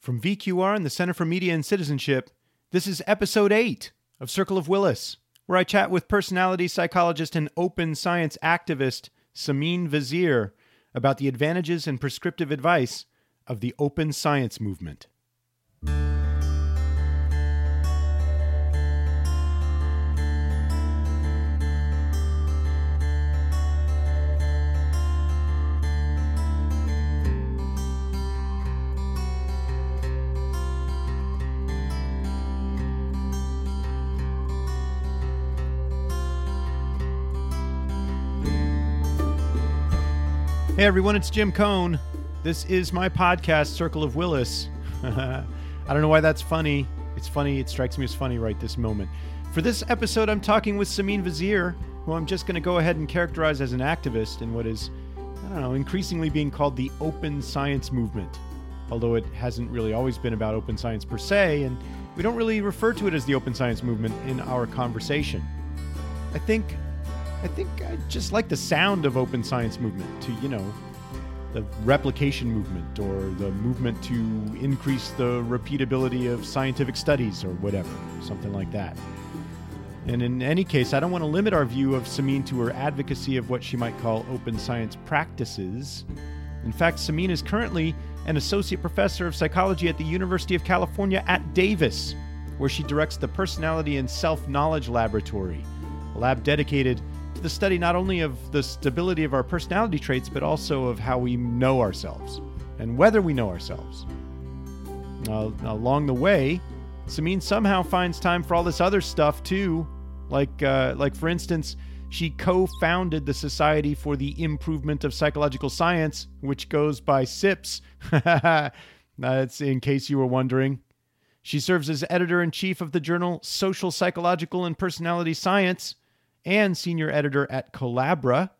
From VQR and the Center for Media and Citizenship, this is episode 8 of Circle of Willis, where I chat with personality psychologist and open science activist Samin Vazire about the advantages and prescriptive advice of the open science movement. Hey everyone, it's Jim Coan. This is my podcast, Circle of Willis. I don't know why that's funny. It's funny, it strikes me as funny right this moment. For this episode, I'm talking with Samin Vazire, who I'm just going to go ahead and characterize as an activist in what is, I don't know, increasingly being called the open science movement. Although it hasn't really always been about open science per se, and we don't really refer to it as the open science movement in our conversation. I think I think I just like the sound of open science movement to, you know, the replication movement or the movement to increase the repeatability of scientific studies or whatever, something like that. And in any case, I don't want to limit our view of Samin to her advocacy of what she might call open science practices. In fact, Samin is currently an associate professor of psychology at the University of California at Davis, where she directs the Personality and Self Knowledge Laboratory, a lab dedicated the study not only of the stability of our personality traits, but also of how we know ourselves and whether we know ourselves. Along the way, Samin somehow finds time for all this other stuff too, like uh, like for instance, she co-founded the Society for the Improvement of Psychological Science, which goes by SIPS. That's in case you were wondering. She serves as editor in chief of the journal Social Psychological and Personality Science, and senior editor at Collabra.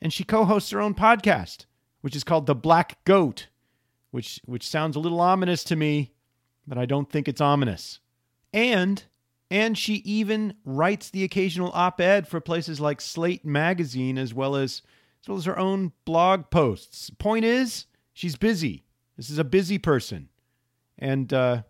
And she co hosts her own podcast, which is called The Black Goat, which, which sounds a little ominous to me, but I don't think it's ominous. And and she even writes the occasional op-ed for places like Slate magazine as well as as well as her own blog posts. Point is, she's busy. This is a busy person. And uh,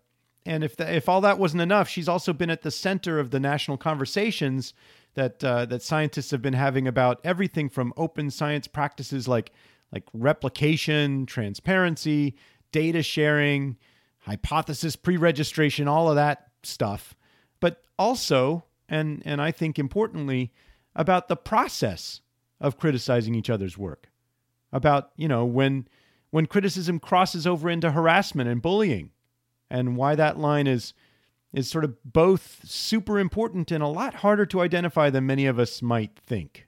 and if the, if all that wasn't enough, she's also been at the center of the national conversations that uh, that scientists have been having about everything from open science practices like like replication, transparency, data sharing, hypothesis pre-registration, all of that stuff, but also and and I think importantly about the process of criticizing each other's work. About, you know, when when criticism crosses over into harassment and bullying and why that line is is sort of both super important and a lot harder to identify than many of us might think.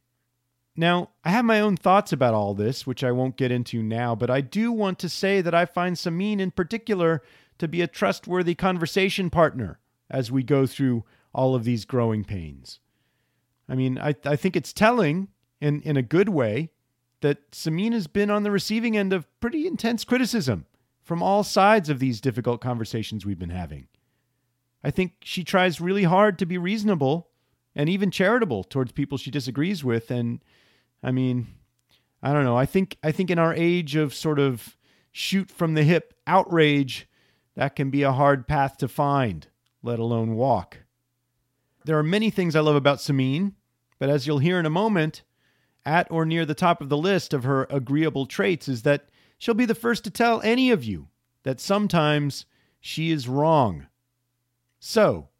Now, I have my own thoughts about all this, which I won't get into now, but I do want to say that I find Samin in particular to be a trustworthy conversation partner as we go through all of these growing pains. I mean, I, I think it's telling in, in a good way that Samin has been on the receiving end of pretty intense criticism from all sides of these difficult conversations we've been having. I think she tries really hard to be reasonable and even charitable towards people she disagrees with. And I mean, I don't know. I think I think in our age of sort of shoot from the hip outrage, that can be a hard path to find, let alone walk. There are many things I love about Samin, but as you'll hear in a moment, at or near the top of the list of her agreeable traits is that she'll be the first to tell any of you that sometimes she is wrong. So,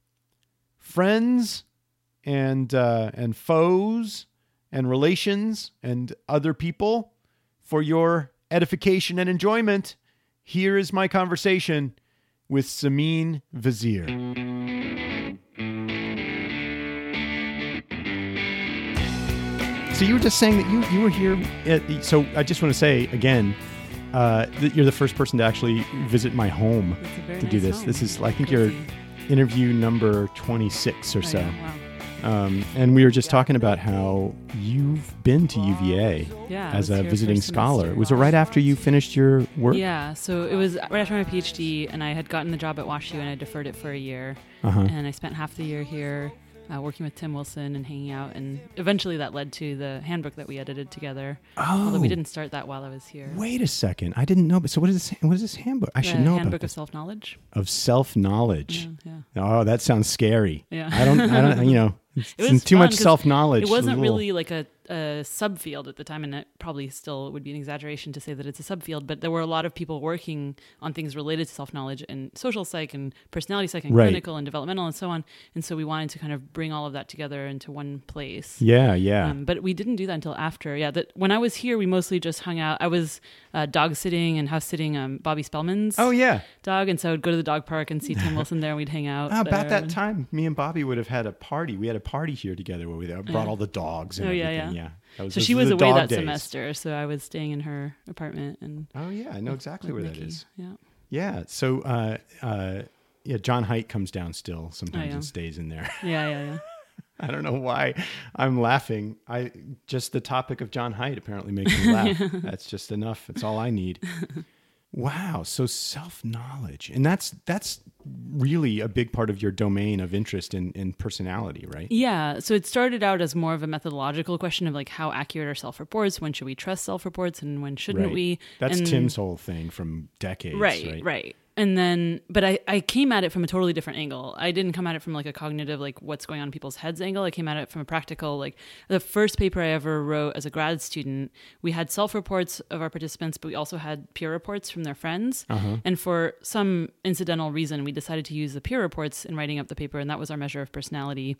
friends and uh, and foes and relations and other people for your edification and enjoyment. Here is my conversation with Samin Vazire. So you were just saying that you you were here. At, so I just want to say again, uh, that you're the first person to actually visit my home to do this. Home. This is I think you're interview number 26 or so. Wow. Um, and we were just talking about how you've been to UVA yeah, as a visiting scholar. Was it right after you finished your work? Yeah, so it was right after my PhD, and I had gotten the job at WashU, and I deferred it for a year. Uh-huh. And I spent half the year here uh, working with Tim Wilson and hanging out, and eventually that led to the handbook that we edited together. Oh, Although we didn't start that while I was here. Wait a second. I didn't know. But so what is this? What is this handbook? I the should know about. handbook about of self knowledge. Of self knowledge. Yeah, yeah. Oh, that sounds scary. Yeah. I don't. I don't. You know, it's It was too much self knowledge. It wasn't really like a, a subfield at the time, and it probably still would be an exaggeration to say that it's a subfield. But there were a lot of people working on things related to self knowledge and social psych and personality psych and Right. clinical and developmental and so on. And so we wanted to kind of bring all of that together into one place. Yeah. Yeah. Um, but we didn't do that until after. Yeah, that when I was here, we mostly just hung out. I was uh, dog sitting and house sitting um, Bobby Spellman's oh yeah. dog, and so I would go to the dog park and see Tim Wilson there, and we'd hang out. About that time, me and Bobby would have had a party. We had a party here together where we uh, brought Yeah. all the dogs and Oh, everything. yeah. Yeah. That was, So she was away that days. semester, so I was staying in her apartment and Oh yeah, I know exactly with where that Mickey. is. Yeah. Yeah. So, uh, uh, yeah, Jon Haidt comes down still sometimes Oh, yeah. and stays in there. Yeah, yeah, yeah. I don't know why I'm laughing. I just the topic of Jon Haidt apparently makes me laugh. That's just enough. That's all I need. Wow, so self-knowledge. And that's that's really a big part of your domain of interest in, in personality, right? Yeah. So it started out as more of a methodological question of like how accurate are self reports? When should we trust self reports and when shouldn't Right. we? That's And- Tim's whole thing from decades, right, right? right. And then, but I, I came at it from a totally different angle. I didn't come at it from like a cognitive, like what's going on in people's heads angle. I came at it from a practical, like the first paper I ever wrote as a grad student, we had self reports of our participants, but we also had peer reports from their friends. Uh-huh. And for some incidental reason, we decided to use the peer reports in writing up the paper, and that was our measure of personality.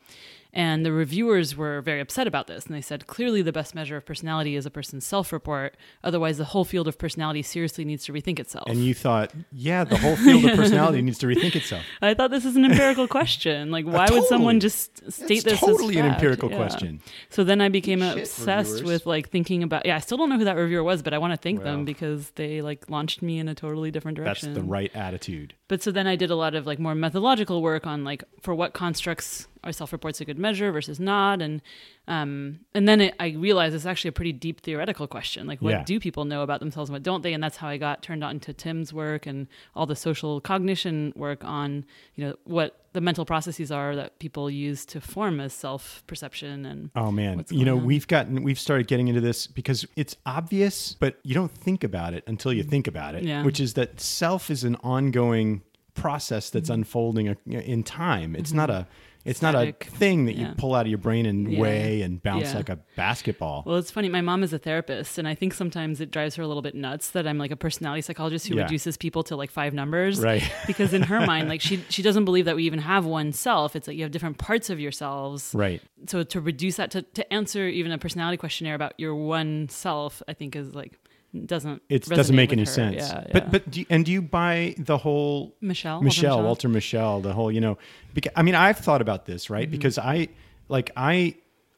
And the reviewers were very upset about this, and they said clearly the best measure of personality is a person's self report. Otherwise, the whole field of personality seriously needs to rethink itself. And you thought, yeah, the whole field of personality needs to rethink itself. I thought this is an empirical question. Like, why would totally. someone just state this? It's this? totally as an empirical Yeah. question. So then I became Shit, obsessed reviewers. with like thinking about. Yeah, I still don't know who that reviewer was, but I want to thank Well. them because they like launched me in a totally different direction. That's direction. the right attitude. But so then I did a lot of like more methodological work on like for what constructs are self-reports a good measure versus not, and um, and then it, I realized it's actually a pretty deep theoretical question. Like, what Yeah. do people know about themselves and what don't they? And that's how I got turned on to Tim's work and all the social cognition work on you know what the mental processes are that people use to form a self-perception and Oh man, you know on. we've gotten we've started getting into this because it's obvious, but you don't think about it until you mm. think about it. Yeah. Which is that self is an ongoing process that's mm-hmm. unfolding uh, in time. It's mm-hmm. not a it's not a. Thing that you pull out of your brain and Yeah. weigh and bounce Yeah. like a basketball. Well, it's funny. My mom is a therapist, and I think sometimes it drives her a little bit nuts that I'm like a personality psychologist who Yeah. reduces people to like five numbers. Right. because in her mind, like she she doesn't believe that we even have one self. It's like you have different parts of yourselves. right. So to reduce that to to answer even a personality questionnaire about your one self, I think is like doesn't It doesn't make any her. sense. Yeah, But yeah. but do you, and do you buy the whole Mischel, Walter Mischel, Walter Mischel, the whole, you know, because I mean, I've thought about this, right? Mm-hmm. Because I, like, I,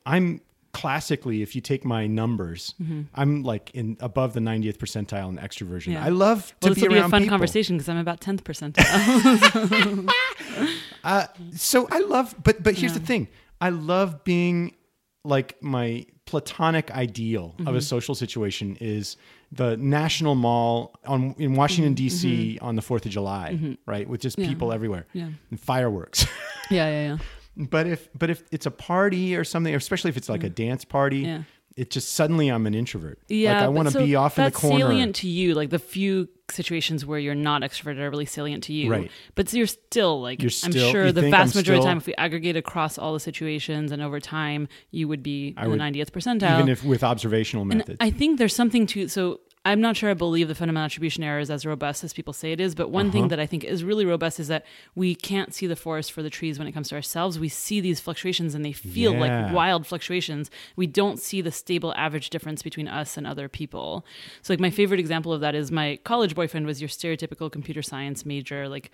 I'm classically, if you take my numbers, Mm-hmm. I'm like in above the 90th percentile in extroversion. Yeah. I love Well, to this be will be around a fun people. conversation because I'm about tenth percentile. Uh, so I love, but but here's the thing: I love being like my platonic ideal of Mm-hmm. a social situation is the National Mall on in Washington Mm-hmm. D.C. on the Fourth of July, right, with just Yeah. people everywhere, Yeah. and fireworks. yeah, yeah, yeah. But if but if it's a party or something, especially if it's like a dance party. Yeah. It just suddenly I'm an introvert. Yeah, like I want to so be off in the corner. that's salient to you. Like the few situations where you're not extroverted are really salient to you. Right. But you're still like You're I'm sure the vast I'm majority of the time, if we aggregate across all the situations and over time, you would be I in would- the 90th percentile. even if with observational and methods. I think there's something to so. I'm not sure I believe the fundamental attribution error is as robust as people say it is, but one Uh-huh. thing that I think is really robust is that we can't see the forest for the trees when it comes to ourselves. We see these fluctuations and they feel Yeah. like wild fluctuations. We don't see the stable average difference between us and other people. So, like, my favorite example of that is my college boyfriend was your stereotypical computer science major, like,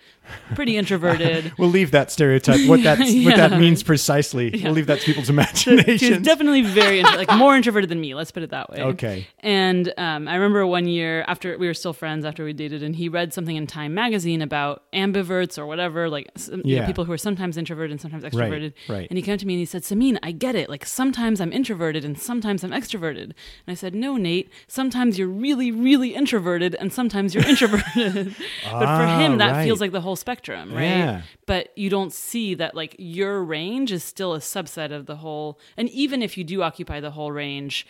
pretty introverted. we'll leave that stereotype. What that what that means precisely. Yeah. We'll leave that to people's imagination. definitely very intro- like more introverted than me. Let's put it that way. Okay. And um, I remember remember one year after we were still friends after we dated, and he read something in Time magazine about ambiverts or whatever, like some, you know, people who are sometimes introverted and sometimes extroverted. right. And he came to me and he said, Samin, I get it. Like sometimes I'm introverted and sometimes I'm extroverted. And I said, No, Nate, sometimes you're really, really introverted and sometimes you're introverted. but for Ah, him, that right. feels like the whole spectrum, right? Yeah. But you don't see that like your range is still a subset of the whole. And even if you do occupy the whole range,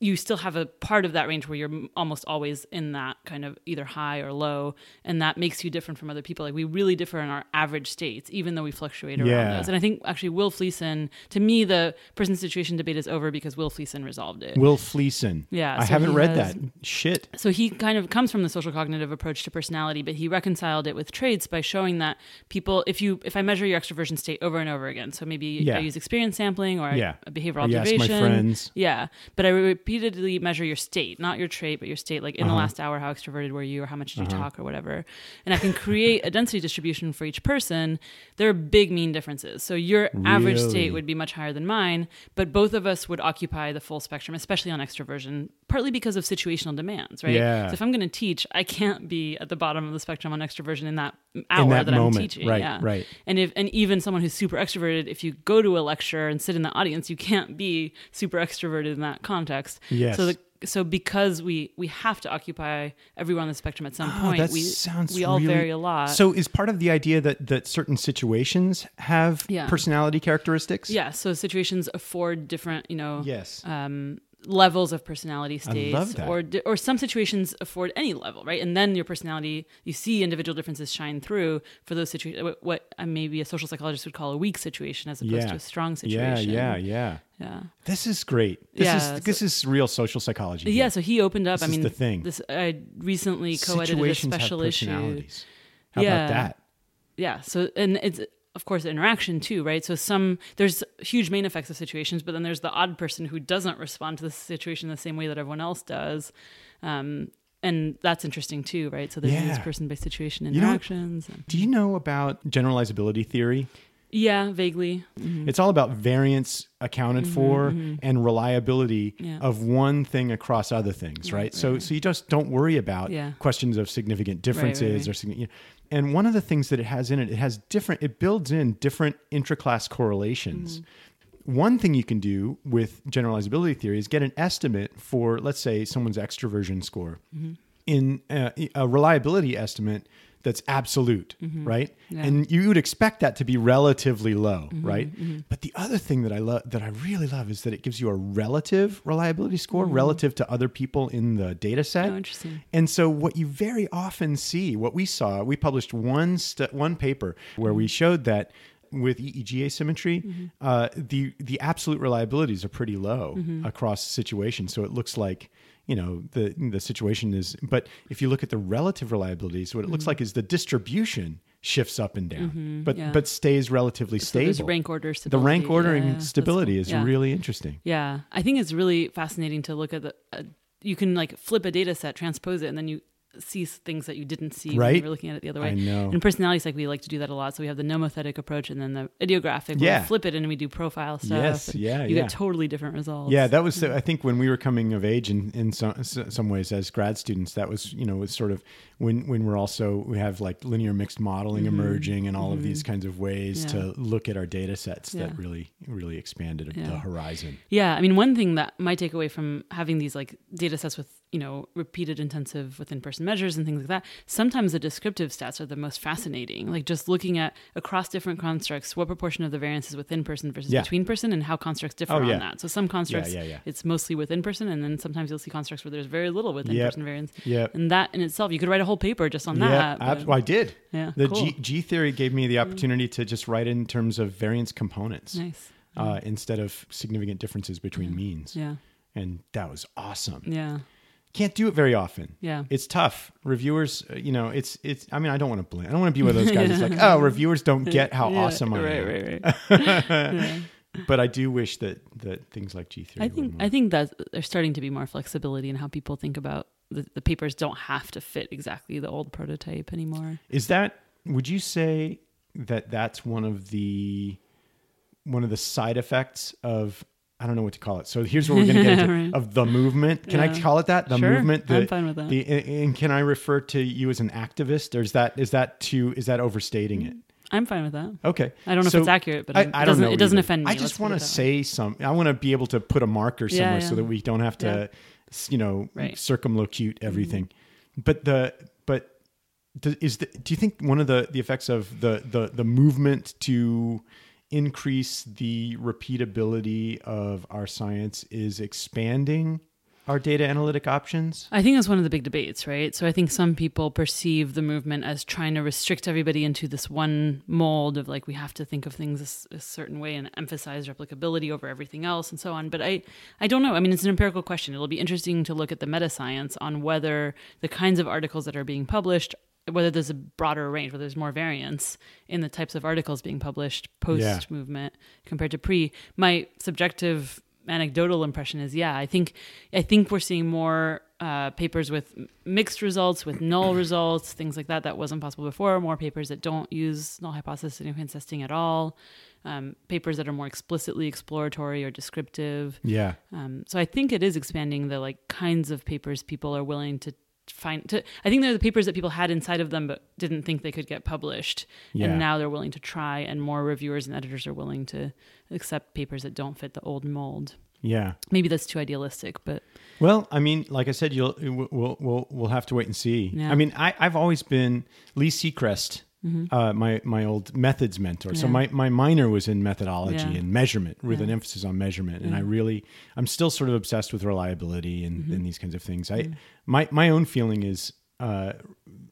you still have a part of that range where you're almost always in that kind of either high or low, and that makes you different from other people. Like we really differ in our average states, even though we fluctuate around Yeah. those. And I think actually Will Fleeson, to me, the person situation debate is over because Will Fleeson resolved it. Will Fleeson. Yeah, I haven't read has- that. Shit. so he kind of comes from the social cognitive approach to personality but he reconciled it with traits by showing that people if you if i measure your extroversion state over and over again so maybe Yeah. i use experience sampling or Yeah. a behavioral Or you ask my friends. yeah but i repeatedly measure your state not your trait but your state like in Uh-huh. the last hour how extroverted were you or how much did you talk or whatever and i can create a density distribution for each person there are big mean differences so your average state would be much higher than mine but both of us would occupy the full spectrum especially on extroversion partly because of situational demands right Yeah. so if I'm going to teach, I can't be at the bottom of the spectrum on extroversion in that hour that that, I'm teaching. Right, yeah. right. And if and even someone who's super extroverted, if you go to a lecture and sit in the audience, you can't be super extroverted in that context. Yes. So the so because we we have to occupy everyone on the spectrum at some Oh, point, that we sounds we all really- vary a lot. So is part of the idea that that certain situations have Yeah. personality characteristics? yeah, so situations afford different, you know, Yes. um, levels of personality states or or some situations afford any level right and then your personality you see individual differences shine through for those situations what, what uh, maybe a social psychologist would call a weak situation as opposed Yeah. to a strong situation yeah, yeah. yeah yeah This is great. This Yeah, is so- this is real social psychology. yeah here. so he opened up This i mean the thing. this i recently co-edited a Situations have special issue. How Yeah. about that? yeah so and it's of course interaction too right so some there's huge main effects of situations but then there's the odd person who doesn't respond to the situation the same way that everyone else does um and that's interesting too right so there's these person by situation You know interactions Do you know about generalizability theory? yeah vaguely Mhm. It's all about variance accounted for and reliability Mm-hmm, Yeah. of one thing across other things, right? Right, so right, so you just don't worry about Yeah. questions of significant differences right. or you know. And one of the things that it has in it, it has different it builds in different intraclass correlations. Mm-hmm. One thing you can do with generalizability theory is get an estimate for, let's say, someone's extroversion score Mm-hmm. in uh, a reliability estimate that's absolute, right? Mm-hmm. Yeah. And you would expect that to be relatively low, Mm-hmm, right? But the other thing that I love that I really love is that it gives you a relative reliability score relative to other people in the data set. Mm-hmm. Oh, interesting. And so what you very often see, what we saw, we published one st- one paper where we showed that with EEG asymmetry, uh, the the absolute reliabilities are pretty low across situations. So it looks like you know the the situation is. But if you look at the relative reliabilities, what it looks like is the distribution shifts up and down, but yeah. but stays relatively so stable. rank order the rank ordering Yeah, stability cool. is Yeah. really interesting. Yeah, I think it's really fascinating to look at the. Uh, you can like flip a data set, transpose it, and then you see things that you didn't see when Right? you were looking at it the other way. I know. In personality psych, we like to do that a lot. So we have the nomothetic approach and then the idiographic. Yeah. we flip it and we do profile stuff. Yes, yeah, You yeah. get totally different results. Yeah, that was. The, I think when we were coming of age in in some some ways as grad students, that was you know was sort of when when we're also we have like linear mixed modeling emerging and all of these kinds of ways Mm-hmm. Yeah. to look at our data sets Yeah. that really really expanded the horizon. Yeah, I mean, one thing that my takeaway from having these like data sets with you know repeated intensive within person measures and things like that, sometimes the descriptive stats are the most fascinating. Like just looking at across different constructs, what proportion of the variance is within person versus Yeah. between person, and how constructs differ Oh, on that. So some constructs, yeah, yeah. it's mostly within person, and then sometimes you'll see constructs where there's very little within Yep. person variance. Yep. And that in itself, you could write a whole paper just on Yeah, that. ab- well, I did. Yeah, the cool. Mm. G, G theory gave me the opportunity to just write in terms of variance components nice. uh, instead of significant differences between means, Yeah. and that was awesome. Yeah. Can't do it very often. Yeah. It's tough. Reviewers, uh, you know, it's it's. I mean, I don't want to blame. I don't want to be one of those guys. that's like, oh, reviewers don't get how Yeah, awesome I right, am. Right, right, Yeah. But I do wish that that things like G theory. I think I think that there's starting to be more flexibility in how people think about the, the papers don't have to fit exactly the old prototype anymore. is that. Would you say that that's one of the one of the side effects of I don't know what to call it. So here's what we're going to get into Right. of the movement. Can I call it that? The Sure, movement. The, I'm fine with that. The, and can I refer to you as an activist, or is that is that too is that overstating it? I'm fine with that. Okay. I don't know So if it's accurate, but I, I'm- it don't doesn't, it doesn't offend me. I just want to say some. I want to be able to put a marker somewhere Yeah, so that we don't have to, Yeah. you know, Right. Mm-hmm. circumlocute everything. But the but the, is the, do you think one of the the effects of the the the movement to increase the repeatability of our science is expanding our data analytic options? I think that's one of the big debates, right? So I think some people perceive the movement as trying to restrict everybody into this one mold of like we have to think of things a certain way and emphasize replicability over everything else and so on. But I, I don't know. I mean, it's an empirical question. It'll be interesting to look at the meta science on whether the kinds of articles that are being published, whether there's a broader range, whether there's more variance in the types of articles being published post movement compared to pre. My subjective anecdotal impression is yeah i think i think we're seeing more uh, papers with mixed results with null results things like that that wasn't possible before more papers that don't use null hypothesis significance testing at all um, papers that are more explicitly exploratory or descriptive Yeah. um, so I think it is expanding the like kinds of papers people are willing to find. To I think they're the papers that people had inside of them but didn't think they could get published, Yeah. and now they're willing to try, and more reviewers and editors are willing to accept papers that don't fit the old mold. Yeah. Maybe that's too idealistic, but Well, I mean, like I said, you'll we'll we'll we'll have to wait and see. Yeah. I mean, I I've always been Lee Sechrest, uh, my my old methods mentor. So Mm-hmm. My my minor was in methodology Yeah. and measurement with an emphasis on measurement, and I really I'm still sort of obsessed with reliability and, Mm-hmm. and these kinds of things. I my my own feeling is. Uh,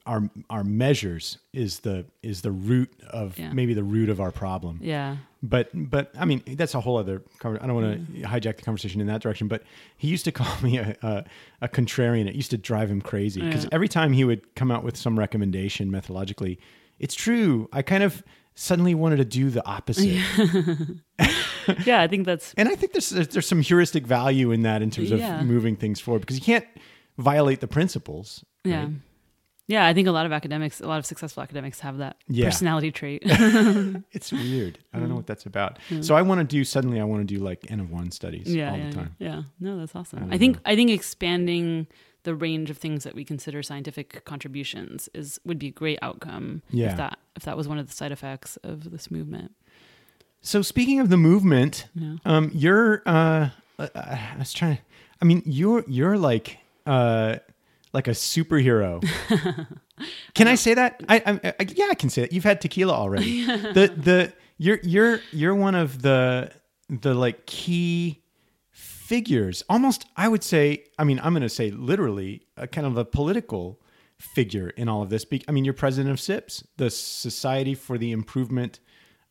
our our measures is the is the root of Yeah. maybe the root of our problem yeah, but but I mean that's a whole other. conver- I don't want to hijack the conversation in that direction. But he used to call me a a, a contrarian. It used to drive him crazy because Yeah. every time he would come out with some recommendation methodologically, it's true. I kind of suddenly wanted to do the opposite, yeah. I think that's and I think there's there's some heuristic value in that in terms of Yeah. moving things forward because you can't violate the principles. yeah. right? Yeah, I think a lot of academics, a lot of successful academics have that Yeah. personality trait. It's weird. I don't know what that's about. Mm. So I want to do suddenly. I want to do like N of one studies yeah, all yeah, the time. yeah. Yeah. No, that's awesome. don't I, think I think expanding the range of things that we consider scientific contributions is would be a great outcome Yeah. if that if that was one of the side effects of this movement. So speaking of the movement, Yeah. um, you're. Uh, uh, I was trying. To, I mean, you're you're like uh, like a superhero. can I say that? I, I, I yeah, I can say that. You've had tequila already. the the you're you're you're one of the the like key figures. Almost, I would say. I mean, I'm going to say literally, a kind of a political figure in all of this. I mean, you're president of SIPS, the Society for the Improvement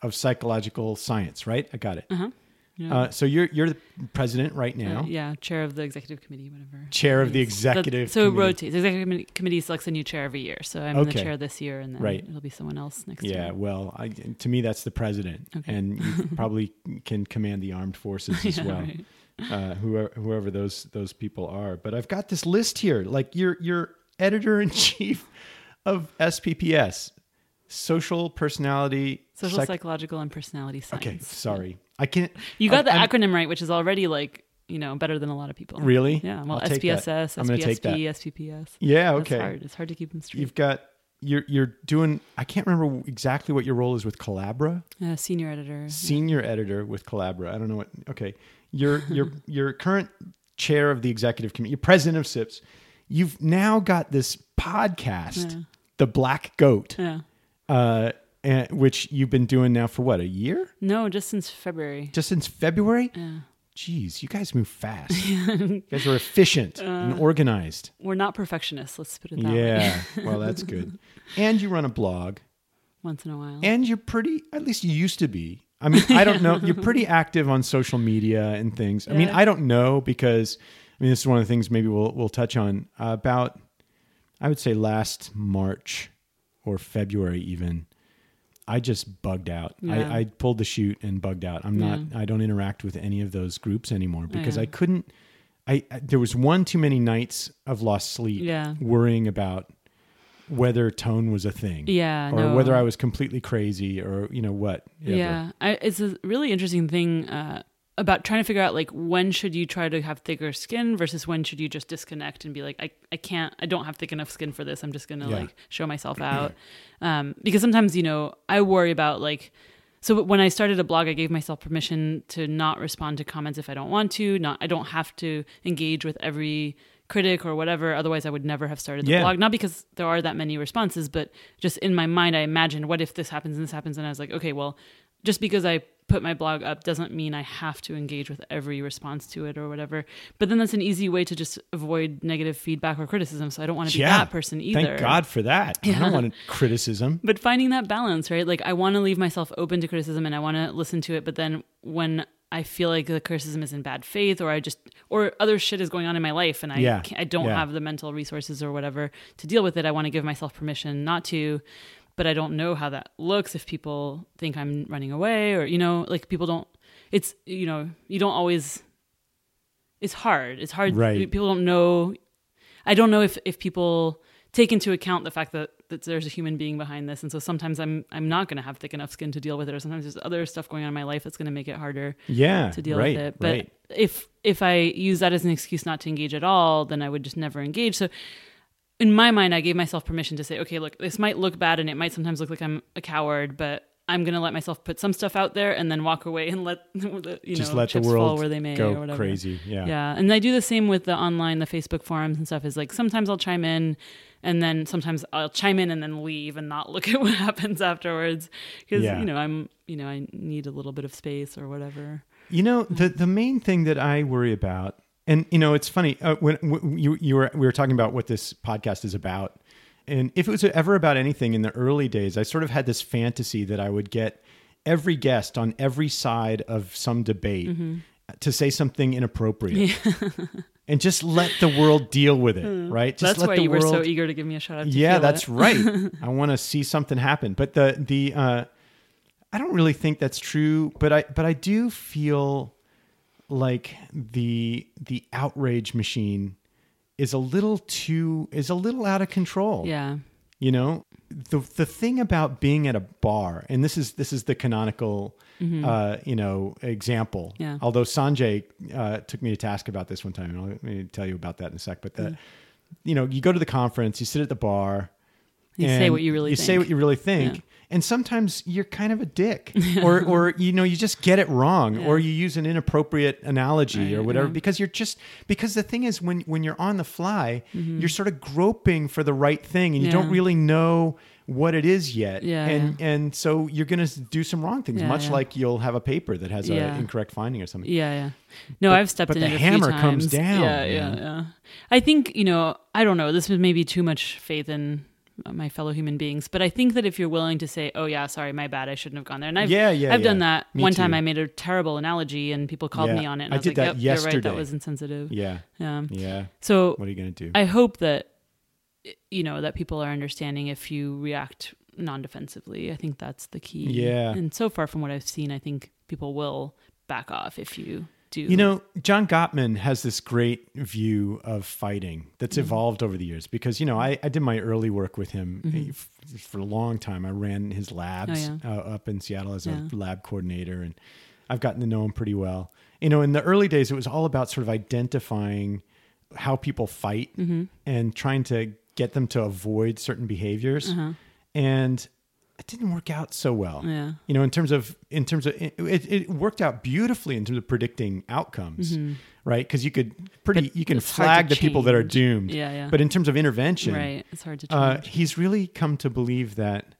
of Psychological Science, right? I got it. Uh-huh. Yeah. Uh, so you're you're the president right now, Uh, yeah, chair of the executive committee, whatever. chair of the Yes. That- executive. so it rotates. The executive committee- committee selects a new chair every year. So I'm the chair this year, and then Right. it'll be someone else next Yeah, year. Yeah. Well, I, to me that's the president, Okay. and you probably can command the armed forces as Yeah, well. right. Uh, whoever whoever those those people are. But I've got this list here. Like you're you're editor in chief of SPPS, social personality. Social, Psych- psychological, and personality science. Okay, sorry, I can't. You got the I'm- acronym right, which is already like you know better than a lot of people. Really? Yeah. Well, I'll. SPSS, I'm take that. SPSP, SPPS. Yeah. Okay. hard. It's hard to keep them straight. You've got you're you're doing. I can't remember exactly what your role is with Collabra. Uh, senior editor. Senior editor with Collabra. I don't know what. Okay, you're you're you're current chair of the executive committee. You're president of SIPS. You've now got this podcast, Yeah. The Black Goat, Yeah. uh, and, which you've been doing now for what a year? No, just since February. Just since February. Yeah. Jeez, you guys move fast. you guys are efficient and organized. We're not perfectionists. Let's put it Uh, that way. Yeah, well, that's good. And you run a blog, Once in a while. and you're pretty. At least you used to be. I mean, I don't know. You're pretty active on social media and things. I mean, I don't know because I mean, this is one of the things maybe we'll we'll touch on uh, about. I would say last March or February even. I just bugged out. Yeah. I, I pulled the chute and bugged out. I'm not. Yeah. I don't interact with any of those groups anymore because Yeah. I couldn't. I I- there was one too many nights of lost sleep worrying about whether tone was a thing Yeah. or no. whether I was completely crazy or you know what. Yeah, I, it's a really interesting thing. Uh, about trying to figure out like when should you try to have thicker skin versus when should you just disconnect and be like I, I can't I don't have thick enough skin for this. I'm just gonna Yeah. like show myself out. Um, because sometimes you know I worry about like so when I started a blog I gave myself permission to not respond to comments if I don't want to not I don't have to engage with every critic or whatever. Otherwise I would never have started the Yeah. blog. Not because there are that many responses but just in my mind I imagined what if this happens and this happens? And I was like okay well just because I put my blog up doesn't mean I have to engage with every response to it or whatever. But then that's an easy way to just avoid negative feedback or criticism. So I don't want to be Yeah. that person either. Thank God for that. I don't want criticism. But finding that balance, right? Like I want to leave myself open to criticism and I want to listen to it, but then when I feel like the criticism is in bad faith or I just or other shit is going on in my life and I Yeah. I don't Yeah. have the mental resources or whatever to deal with it, I want to give myself permission not to but I don't know how that looks if people think I'm running away or you know like people don't it's you know you don't always it's hard it's hard Right. people don't know I don't know if if people take into account the fact that that there's a human being behind this and so sometimes I'm I'm not going to have thick enough skin to deal with it or sometimes there's other stuff going on in my life that's going to make it harder Yeah. to deal right, with it. But right. if if I use that as an excuse not to engage at all, then I would just never engage. So in my mind, I gave myself permission to say, okay, look, this might look bad and it might sometimes look like I'm a coward, but I'm gonna let myself put some stuff out there and then walk away and let the, you know, Just know let the world where they may go or whatever. crazy. Yeah. Yeah, and I do the same with the online, the Facebook forums and stuff. Is like sometimes I'll chime in, and then sometimes I'll chime in and then leave and not look at what happens afterwards because Yeah. you know I'm you know I need a little bit of space or whatever. You know, the the main thing that I worry about, and you know, it's funny uh, when, when you you were we were talking about what this podcast is about, and if it was ever about anything in the early days, I sort of had this fantasy that I would get every guest on every side of some debate Mm-hmm. to say something inappropriate. And just let the world deal with it, right? Just. That's why you were so eager to give me a shout out. To yeah that's right i want to see something happen but the the uh i don't really think that's true but i but i do feel like the the outrage machine is a little too is a little out of control Yeah, you know the the thing about being at a bar and this is this is the canonical uh you know example Mm-hmm. Yeah. although sanjay uh took me to task about this one time and i'll let me tell you about that in a sec but that Mm. you know you go to the conference you sit at the bar you say what you really you think. say what you really think Yeah. And sometimes you're kind of a dick or or you know you just get it wrong or you use an inappropriate analogy or whatever yeah. because you're just because the thing is when when you're on the fly Mm-hmm. you're sort of groping for the right thing and you don't really know what it is yet Yeah, and and so you're going to do some wrong things Yeah, much yeah. like you'll have a paper that has Yeah. an incorrect finding or something Yeah, yeah. No, But- I've stepped but in the a few hammer comes down, Yeah, yeah, yeah. I think you know. I don't know. This was maybe too much faith in my fellow human beings, but I think that if you're willing to say, "Oh yeah, sorry, my bad, I shouldn't have gone there," and I've Yeah, yeah, I've done that. Me One time. I made a terrible analogy, and people called Yeah, me on it, and I I, was did like, that "Yep, you're right. yesterday. That was insensitive." yeah Yeah. yeah So what are you going to do I hope that you know that people are understanding if you react non-defensively. I think that's the key. Yeah. And so far from what I've seen, I think people will back off if you do. You know, John Gottman has this great view of fighting Mm-hmm. that's evolved over the years because, you know, I, I did my early work with him Mm-hmm. for a long time. I ran his labs Oh, uh, up in Seattle as Yeah. a lab coordinator, and I've gotten to know him pretty well. You know, in the early days, it was all about sort of identifying how people fight Mm-hmm. and trying to get them to avoid certain behaviors. Uh-huh. And it didn't work out so well Yeah. you know in terms of in terms of it, it, it worked out beautifully in terms of predicting outcomes right because you could pretty Mm-hmm. But you can flag the people that are doomed Yeah, yeah. but in terms of intervention Right. It's hard to uh, change. he's really come to believe that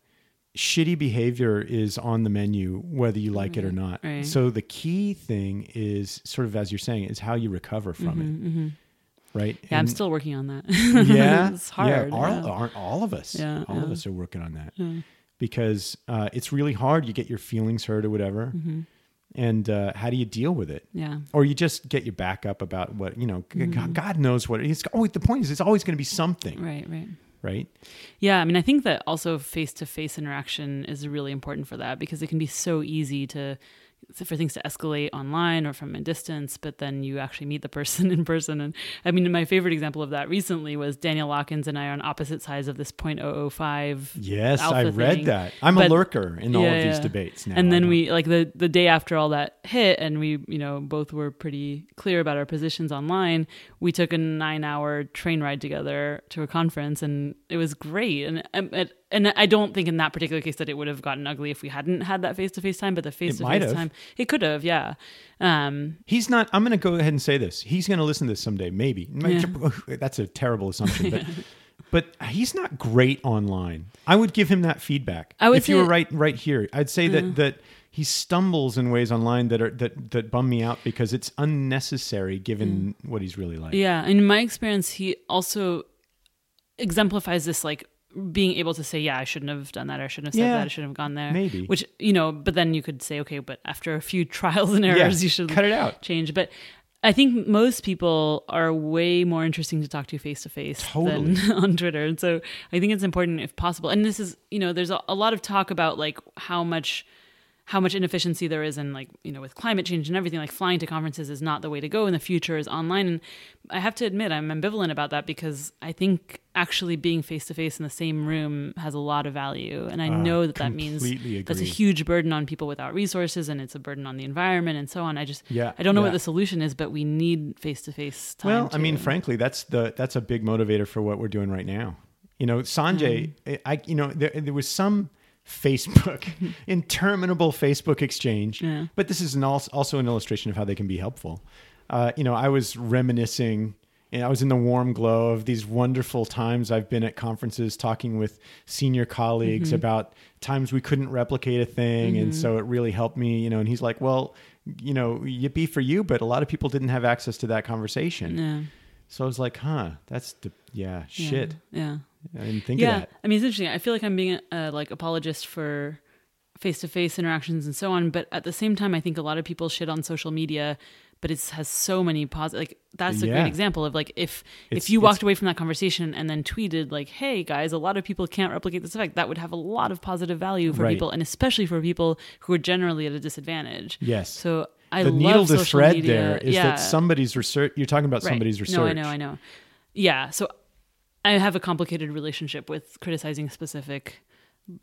shitty behavior is on the menu whether you like it or not right. so the key thing is sort of as you're saying is how you recover from it right Mm-hmm, yeah, I'm still working on that. yeah it's hard. yeah, all, yeah. aren't all of us Yeah, all of us are working on that Yeah. Because uh, it's really hard you get your feelings hurt or whatever Mm-hmm. and uh, how do you deal with it Yeah. or you just get your back up about what you know Mm-hmm. God, God knows what it's always the point is it's always going to be something Right, right. right Yeah, I mean, I think that also face to face interaction is really important for that because it can be so easy to for things to escalate online or from a distance, but then you actually meet the person in person. And I mean, my favorite example of that recently was Daniel Watkins and I are on opposite sides of this 0.005. Yes, I read thing. that. I'm a lurker in all Yeah, of these yeah. debates now. and then we like the the day after all that hit and we you know both were pretty clear about our positions online we took a nine hour train ride together to a conference and it was great and um, it, and i don't think in that particular case that it would have gotten ugly if we hadn't had that face-to-face time but the face-to-face time it could have yeah um He's not. I'm going to go ahead and say this. He's going to listen to this someday, maybe. That's a terrible assumption, but but he's not great online. I would give him that feedback. I would if you were right right here, I'd say that that he stumbles in ways online that are that that bum me out because it's unnecessary given what he's really like. Yeah, in my experience, he also exemplifies this like being able to say, "Yeah, I shouldn't have done that. Or I shouldn't have said Yeah, that. I shouldn't have gone there." maybe. Which you know, but then you could say, "Okay, but after a few trials and errors, you should cut it out. change." But I think most people are way more interesting to talk to face to face than on Twitter, and so I think it's important, if possible. And this is, you know, there's a, a lot of talk about like how much how much inefficiency there is in like you know with climate change and everything like flying to conferences is not the way to go and the future is online and i have to admit i'm ambivalent about that because i think actually being face to face in the same room has a lot of value and i know that that means Uh, completely that's a huge burden on people without resources and it's a burden on the environment and so on i just Yeah, i don't know yeah. what the solution is but we need face to face time Well, I mean, frankly, that's the that's a big motivator for what we're doing right now. You know, Sanjay, Mm-hmm. I you know there, there was some Facebook interminable Facebook exchange, Yeah. but this is an also, also an illustration of how they can be helpful. Uh, you know, I was reminiscing. And I was in the warm glow of these wonderful times I've been at conferences talking with senior colleagues Mm-hmm. about times we couldn't replicate a thing. And so it really helped me, you know, and he's like, well, you know, yippee for you, but a lot of people didn't have access to that conversation. yeah So I was like, huh, that's the yeah, shit. yeah I didn't think yeah of that. i mean it's interesting i feel like i'm being a like apologist for face-to-face interactions and so on but at the same time i think a lot of people shit on social media but it has so many positive like that's a Yeah. great example of like if It's- if you walked away from that conversation and then tweeted like hey guys a lot of people can't replicate this effect that would have a lot of positive value for Right. people and especially for people who are generally at a disadvantage Yes. so i the love needle to social thread media. there is yeah. that somebody's research. You're talking about Right. somebody's research. No, I know, I know. Yeah, so I have a complicated relationship with criticizing specific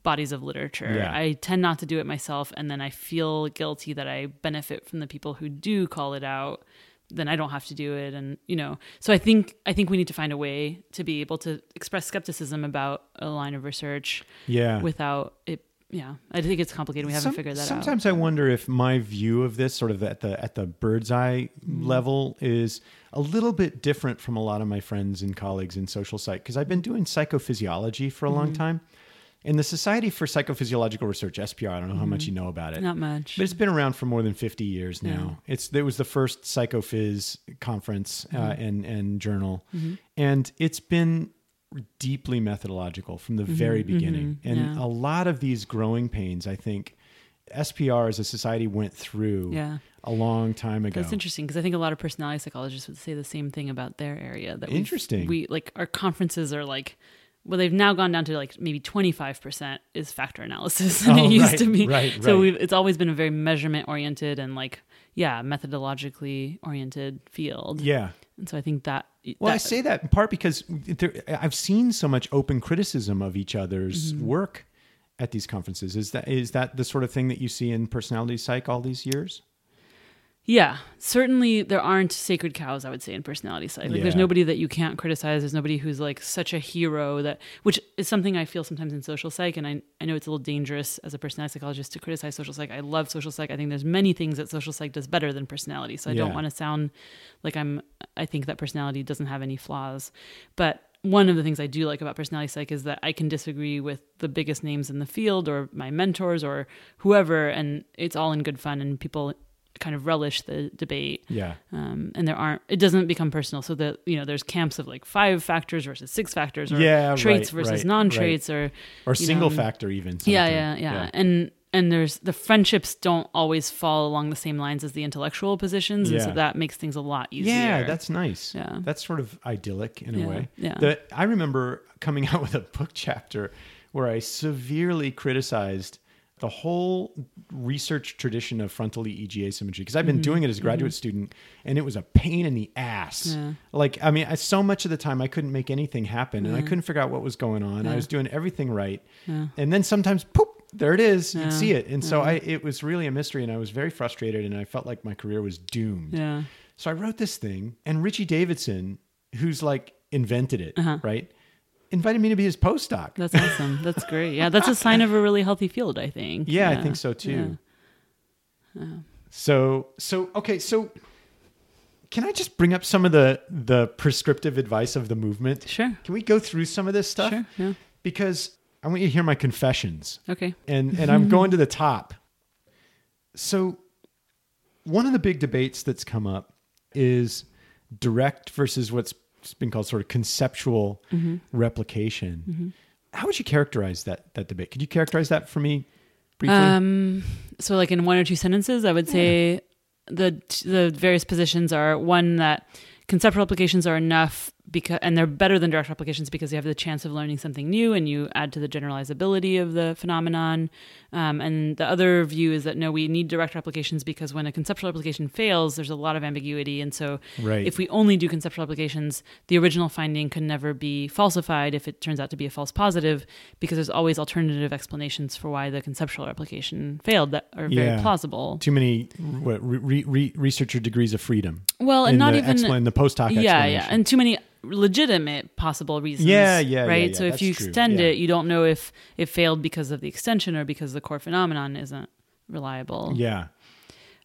bodies of literature. Yeah. I tend not to do it myself, and then I feel guilty that I benefit from the people who do call it out. Then I don't have to do it, and you know. So I think I think we need to find a way to be able to express skepticism about a line of research Yeah. without it. Yeah, I think it's complicated. We haven't Some- figured that out. sometimes I wonder if my view of this, sort of at the at the bird's eye Mm-hmm. level, is a little bit different from a lot of my friends and colleagues in social psych because I've been doing psychophysiology for a Mm-hmm. long time. In the Society for Psychophysiological Research (SPR), I don't know how much you know about it. Mm-hmm. Not much. But it's been around for more than 50 years now. It's it was the first psychophys conference uh, Mm-hmm. and and journal, and it's been deeply methodological from the very beginning. And Mm-hmm. yeah. a lot of these growing pains, I think, SPR as a society went through Yeah. a long time ago. That's interesting because I think a lot of personality psychologists would say the same thing about their area. That Interesting. We like our conferences are like, well, they've now gone down to like maybe twenty five percent is factor analysis than Oh, it used right, to be. right, So right. we've, it's always been a very measurement oriented and like yeah methodologically oriented field. Yeah. And so I think that Well, I say that in part because there, I've seen so much open criticism of each other's Mm-hmm. work at these conferences. Is that is that the sort of thing that you see in personality psych all these years? Yeah, certainly there aren't sacred cows. I would say in personality psych, like there's nobody that you can't criticize. There's nobody who's like such a hero that, which is something I feel sometimes in social psych, and I I know it's a little dangerous as a personality psychologist to criticize social psych. I love social psych. I think there's many things that social psych does better than personality. So I Yeah. don't want to sound like I'm. I think that personality doesn't have any flaws, but one of the things I do like about personality psych is that I can disagree with the biggest names in the field or my mentors or whoever, and it's all in good fun, and people kind of relish the debate Yeah. um, and there aren't it doesn't become personal so that you know there's camps of like five factors versus six factors or Yeah, traits right, versus right, non-traits or Or single know, factor even. yeah, sometimes. yeah yeah and and there's the friendships don't always fall along the same lines as the intellectual positions and so that makes things a lot easier Yeah, that's nice. Yeah. That's sort of idyllic in Yeah, a way. yeah. The, I remember coming out with a book chapter where I severely criticized the whole research tradition of frontal EEG asymmetry because I've been doing it as a graduate student and it was a pain in the ass. Yeah. Like I mean, I, so much of the time I couldn't make anything happen and I couldn't figure out what was going on. I was doing everything right, and then sometimes poop. There it is. You'd see it, and so I. It was really a mystery, and I was very frustrated, and I felt like my career was doomed. Yeah. So I wrote this thing, and Richie Davidson, who's like invented it, Uh-huh. right, invited me to be his postdoc. That's awesome. That's great. Yeah, that's a sign of a really healthy field, I think. yeah, I think so too. So so okay, so can I just bring up some of the the prescriptive advice of the movement? Sure. Can we go through some of this stuff? Sure. Yeah. Because I want you to hear my confessions. Okay. and and I'm going to the top. So, one of the big debates that's come up is direct versus what's been called sort of conceptual replication. How would you characterize that that debate? Could you characterize that for me briefly? Um, so like in one or two sentences, I would say the the various positions are one that conceptual applications are enough because and they're better than direct replications because you have the chance of learning something new and you add to the generalizability of the phenomenon. Um, and the other view is that no, we need direct replications because when a conceptual replication fails, there's a lot of ambiguity, and so Right. if we only do conceptual replications, the original finding can never be falsified if it turns out to be a false positive, because there's always alternative explanations for why the conceptual replication failed that are very plausible. Too many what, re, re, researcher degrees of freedom. Well, and not the even explan- the postdoc yeah, yeah, and too many legitimate possible reasons. Yeah, yeah, yeah, right. yeah, so if that's you extend yeah. it, you don't know if it failed because of the extension or because the core phenomenon isn't reliable. yeah,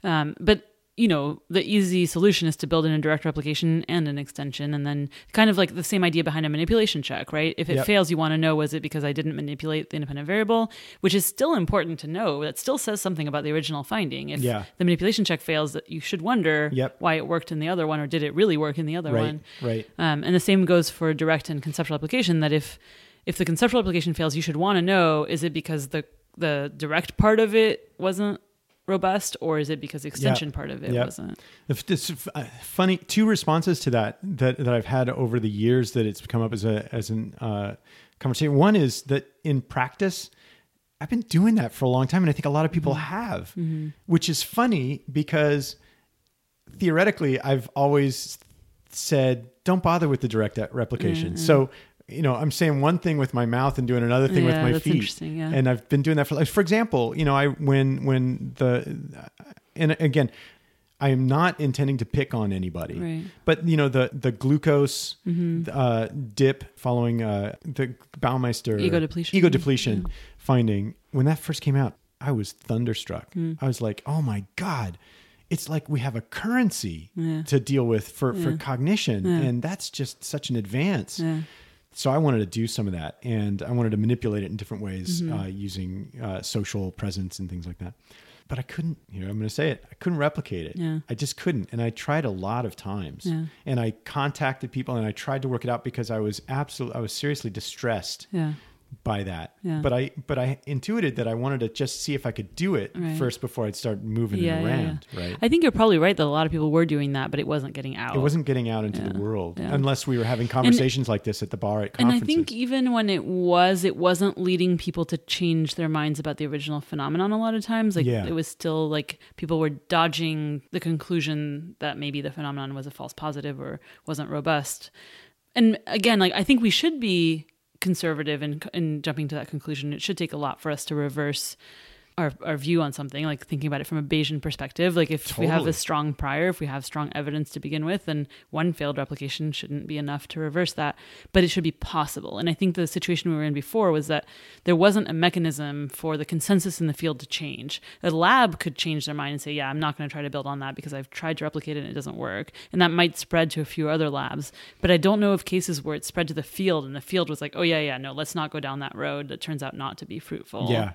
Um, but you know, the easy solution is to build in a direct replication and an extension, and then kind of like the same idea behind a manipulation check, right? If it Yep. fails, you want to know was it because I didn't manipulate the independent variable, which is still important to know. That still says something about the original finding. If Yeah. the manipulation check fails, that you should wonder Yep. why it worked in the other one, or did it really work in the other right, one? right. Um, and the same goes for direct and conceptual replication. That if if the conceptual replication fails, you should want to know is it because the the direct part of it wasn't robust, or is it because the extension part of it Yep. wasn't? If This uh, funny two responses to that that that I've had over the years that it's come up as a as an uh, conversation. One is that in practice, I've been doing that for a long time, and I think a lot of people have, which is funny because theoretically, I've always said, "Don't bother with the direct replication." So. You know, I'm saying one thing with my mouth and doing another thing with Yeah, my that's feet, interesting, yeah. and I've been doing that for, like, for example, you know, I when when the, and again, I am not intending to pick on anybody, Right. but you know the the glucose Mm-hmm. uh, dip following uh, the Baumeister Ego depletion. ego depletion finding when that first came out, I was thunderstruck. Mm. I was like, oh my god. It's like we have a currency Yeah. to deal with for, for cognition, Yeah. and that's just such an advance. So I wanted to do some of that, and I wanted to manipulate it in different ways Mm-hmm. uh, using uh, social presence and things like that. But I couldn't. You know, I'm going to say it. I couldn't replicate it. Yeah. I just couldn't, and I tried a lot of times. Yeah. And I contacted people, and I tried to work it out because I was absolutely, I was seriously distressed Yeah. By that. Yeah. But I, but I intuited that I wanted to just see if I could do it Right. first before I'd start moving Yeah, it around. yeah. Right. I think you're probably right that a lot of people were doing that, but it wasn't getting out. it wasn't getting out into the world unless we were having conversations like this at the bar at conferences. And I think even when it was, it wasn't leading people to change their minds about the original phenomenon a lot of times. Like it was still like people were dodging the conclusion that maybe the phenomenon was a false positive or wasn't robust. And again, like I think we should be conservative in in jumping to that conclusion. It should take a lot for us to reverse our, our view on something, like thinking about it from a Bayesian perspective. Like if we have a strong prior, if we have strong evidence to begin with, then one failed replication shouldn't be enough to reverse that. But it should be possible. And I think the situation we were in before was that there wasn't a mechanism for the consensus in the field to change. The lab could change their mind and say, yeah, I'm not going to try to build on that because I've tried to replicate it and it doesn't work. And that might spread to a few other labs. But I don't know of cases where it spread to the field and the field was like, oh, yeah, yeah, no, let's not go down that road that turns out not to be fruitful. yeah.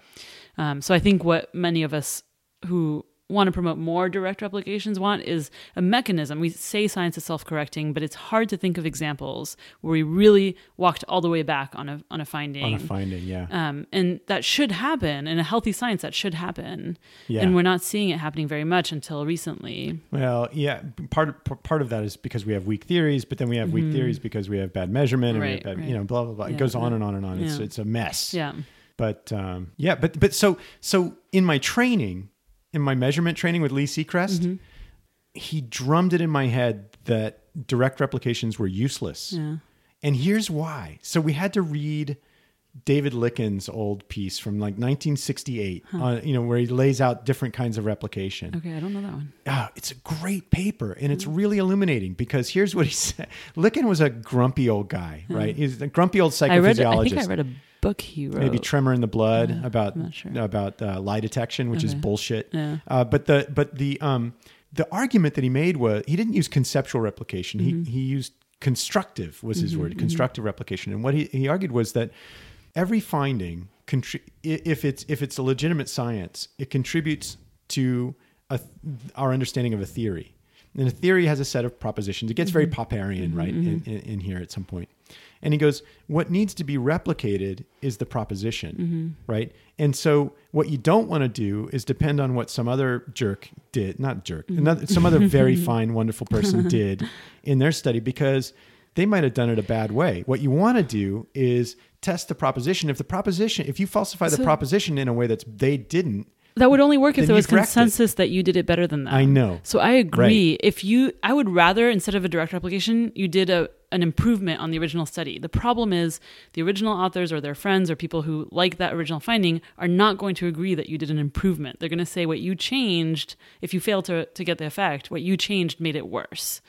Um, so I think what many of us who want to promote more direct replications want is a mechanism. We say science is self-correcting, but it's hard to think of examples where we really walked all the way back on a on a finding. On a finding, yeah. um, and that should happen in a healthy science. That should happen, Yeah. and we're not seeing it happening very much until recently. Well, yeah, part part of that is because we have weak theories, but then we have weak theories because we have bad measurement, and we have Mm-hmm. Bad, right. you know, blah blah blah. Yeah, it goes on yeah. and on and on. It's Yeah. it's a mess. Yeah, but um, yeah, but but so so in my training, in my measurement training with Lee Sechrest, Mm-hmm. he drummed it in my head that direct replications were useless. Yeah. And here's why. So we had to read David Lykken's old piece from like 1968, uh, you know, where he lays out different kinds of replication. Okay, I don't know that one. Ah, it's a great paper and it's really illuminating because here's what he said. Lykken was a grumpy old guy, right? He's a grumpy old I read. I think I read a book he wrote. Maybe Tremor in the Blood about sure. about uh, lie detection, which is bullshit. Yeah. Uh, but the but the um the argument that he made was he didn't use conceptual replication. Mm-hmm. He he used constructive was his word, constructive replication. And what he, he argued was that every finding contri- if it's if it's a legitimate science, it contributes to a, our understanding of a theory. And a theory has a set of propositions. It gets very Popperian, right, in, in, in here at some point. And he goes, what needs to be replicated is the proposition, mm-hmm. right? And so what you don't want to do is depend on what some other jerk did, not jerk, mm-hmm. another, some other very fine, wonderful person did in their study because they might have done it a bad way. What you want to do is test the proposition. If the proposition, if you falsify the proposition in a way that's they didn't, That would only work if there was correct it. consensus that you did it better than that. I know. So I agree. If you, I would rather instead of a direct replication, you did a an improvement on the original study. The problem is the original authors or their friends or people who like that original finding are not going to agree that you did an improvement. They're going to say what you changed. If you fail to to get the effect, what you changed made it worse.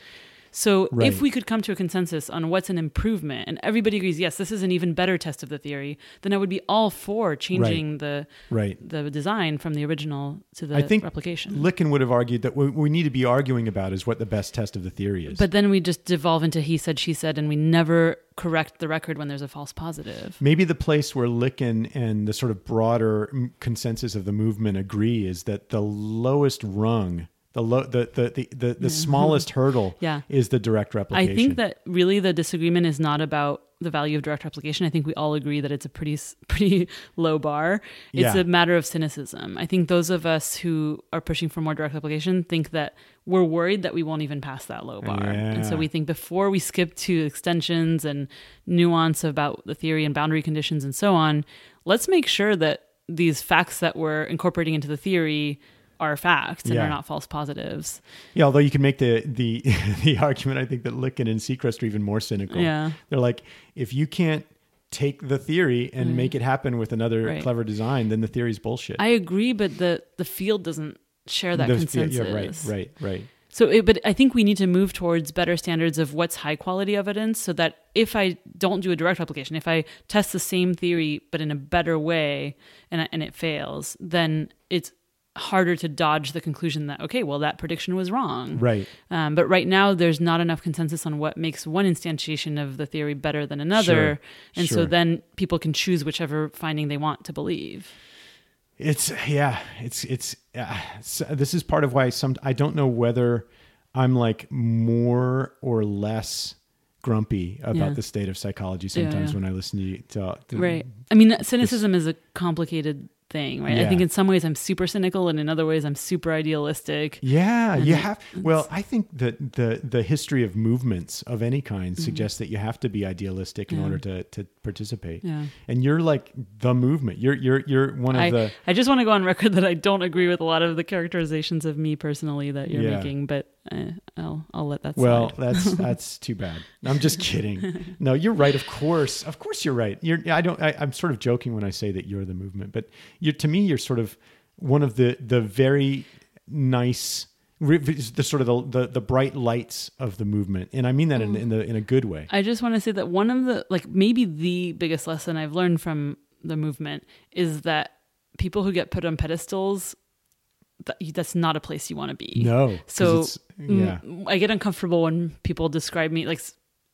So Right. if we could come to a consensus on what's an improvement and everybody agrees, yes, this is an even better test of the theory, then I would be all for changing the right? the design from the original to the I think replication. Lykken would have argued that what we need to be arguing about is what the best test of the theory is. but then we just devolve into he said, she said, and we never correct the record when there's a false positive. Maybe the place where Lykken and the sort of broader consensus of the movement agree is that the lowest rung, the low, the the the, the, the smallest hurdle, Yeah. is the direct replication. I think that really the disagreement is not about the value of direct replication. I think we all agree that it's a pretty pretty low bar. It's Yeah. a matter of cynicism. I think those of us who are pushing for more direct replication think that we're worried that we won't even pass that low bar. And so we think before we skip to extensions and nuance about the theory and boundary conditions and so on, let's make sure that these facts that we're incorporating into the theory are facts and Yeah. are not false positives. yeah. Although you can make the the the argument, I think that Lykken and Sechrest are even more cynical. Yeah. they're like, if you can't take the theory and make it happen with another Right. clever design, then the theory's bullshit. I agree, but the the field doesn't share that The- consensus. Yeah, right, right, right. So, it, but I think we need to move towards better standards of what's high quality evidence, so that if I don't do a direct replication, if I test the same theory but in a better way, and and it fails, then it's harder to dodge the conclusion that okay, well that prediction was wrong. Right. Um, but right now, there's not enough consensus on what makes one instantiation of the theory better than another, Sure, and sure. so then people can choose whichever finding they want to believe. It's yeah, it's it's uh, so this is part of why some I don't know whether I'm like more or less grumpy about Yeah. the state of psychology sometimes yeah. when I listen to you talk. to- Right. I mean, cynicism is a complicated thing, right? I think in some ways I'm super cynical, and in other ways I'm super idealistic. Yeah, And you have. Well, I think that the the history of movements of any kind suggests that you have to be idealistic in Mm-hmm. Yeah. order to to participate. Yeah. And you're like the movement. You're you're you're one of I, the I just want to go on record that I don't agree with a lot of the characterizations of me personally that you're Yeah. making, but uh, I'll I'll let that Well, slide. that's that's too bad. I'm just kidding. No, you're right. Of course, of course, you're right. You're. I don't. I, I'm sort of joking when I say that you're the movement, but you're to me, you're sort of one of the the very nice, the sort of the the, the bright lights of the movement, and I mean that in, in the in a good way. I just want to say that one of the like maybe the biggest lesson I've learned from the movement is that people who get put on pedestals that's not a place you want to be. No. So yeah, mm, I get uncomfortable when people describe me like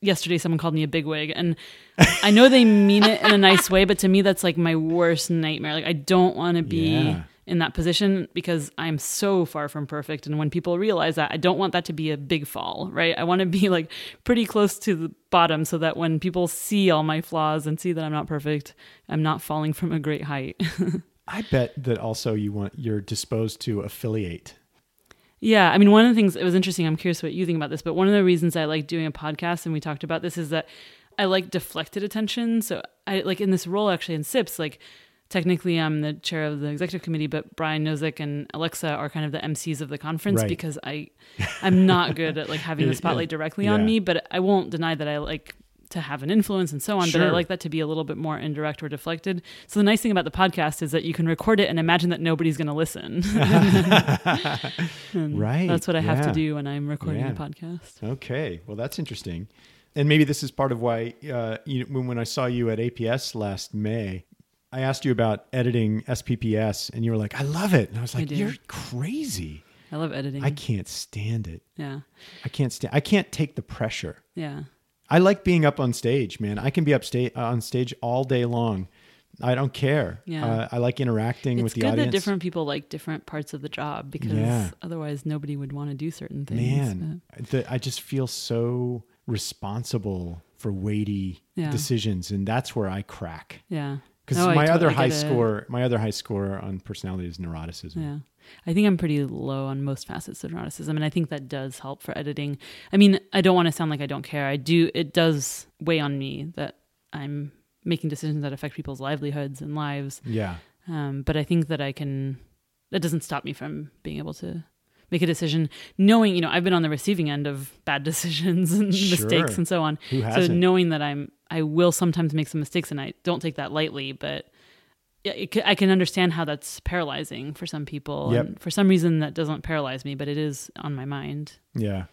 yesterday someone called me a bigwig and I know they mean it in a nice way but to me that's like my worst nightmare like I don't want to be Yeah. in that position because I'm so far from perfect and when people realize that I don't want that to be a big fall right I want to be like pretty close to the bottom so that when people see all my flaws and see that I'm not perfect I'm not falling from a great height I bet that also you want you're disposed to affiliate. Yeah, I mean, one of the things it was interesting. I'm curious what you think about this, but one of the reasons I like doing a podcast, and we talked about this, is that I like deflected attention. So I like in this role actually in SIPS, like technically I'm the chair of the executive committee, but Brian Nosek and Alexa are kind of the MCs of the conference Right. because I I'm not good at like having the spotlight directly on me, but I won't deny that I like to have an influence and so on, but I like that to be a little bit more indirect or deflected. So the nice thing about the podcast is that you can record it and imagine that nobody's going to listen. Right, That's what I have yeah. to do when I'm recording Yeah. a podcast. Okay, well that's interesting, and maybe this is part of why uh, you, when when I saw you at APS last May, I asked you about editing SPPS, and you were like, "I love it," and I was like, do. "You're crazy! I love editing. I can't stand it. yeah. I can't stand. I can't take the pressure. Yeah. I like being up on stage, man. I can be up sta- on stage all day long. I don't care. Yeah. Uh, I like interacting It's with the good audience. that different people like different parts of the job because Yeah. otherwise nobody would want to do certain things. Man, the, I just feel so responsible for weighty Yeah. decisions, and that's where I crack. Yeah. Because I my other high score, my other high score on personality is neuroticism. Yeah. I think I'm pretty low on most facets of neuroticism, and I think that does help for editing. I mean, I don't want to sound like I don't care. I do. It does weigh on me that I'm making decisions that affect people's livelihoods and lives. Yeah. Um, but I think that I can. That doesn't stop me from being able to make a decision, knowing you know I've been on the receiving end of bad decisions and Sure. mistakes and so on. So knowing that I'm, I will sometimes make some mistakes, and I don't take that lightly, but. Yeah, It, I can understand how that's paralyzing for some people. Yep. And for some reason, that doesn't paralyze me, but it is on my mind. Yeah.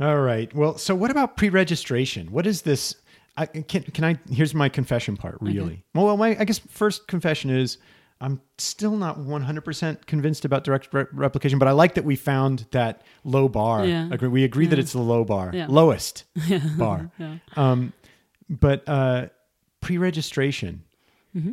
All right. Well, so what about pre-registration? What is this? I, can can I? Here's my confession part. Really. Well, my I guess first confession is I'm still not 100% convinced about direct re- replication, but I like that we found that low bar. Yeah. Agree- We agree that it's the low bar, Yeah. lowest bar. Yeah. Um, but uh, pre-registration, Mm-hmm.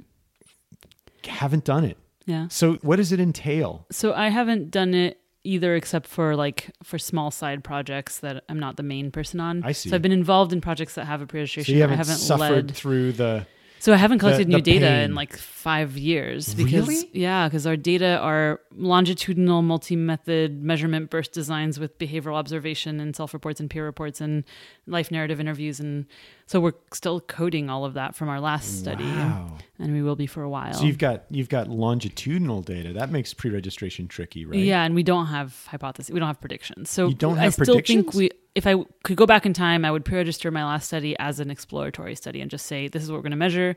Haven't done it. Yeah. So what does it entail? So I haven't done it either except for like for small side projects that I'm not the main person on. I see. So I've been involved in projects that have a So pre-registration. you I haven't, haven't suffered led. through the. So I haven't collected the new data pain. in like five years because Really? yeah, because our data are longitudinal multi-method measurement burst designs with behavioral observation and self-reports and peer reports and life narrative interviews and so we're still coding all of that from our last study Wow. and we will be for a while. So you've got you've got longitudinal data. That makes pre-registration tricky, right? Yeah, and we don't have hypotheses. We don't have predictions. So You don't I have still think we if I could go back in time, I would pre-register my last study as an exploratory study and just say this is what we're going to measure.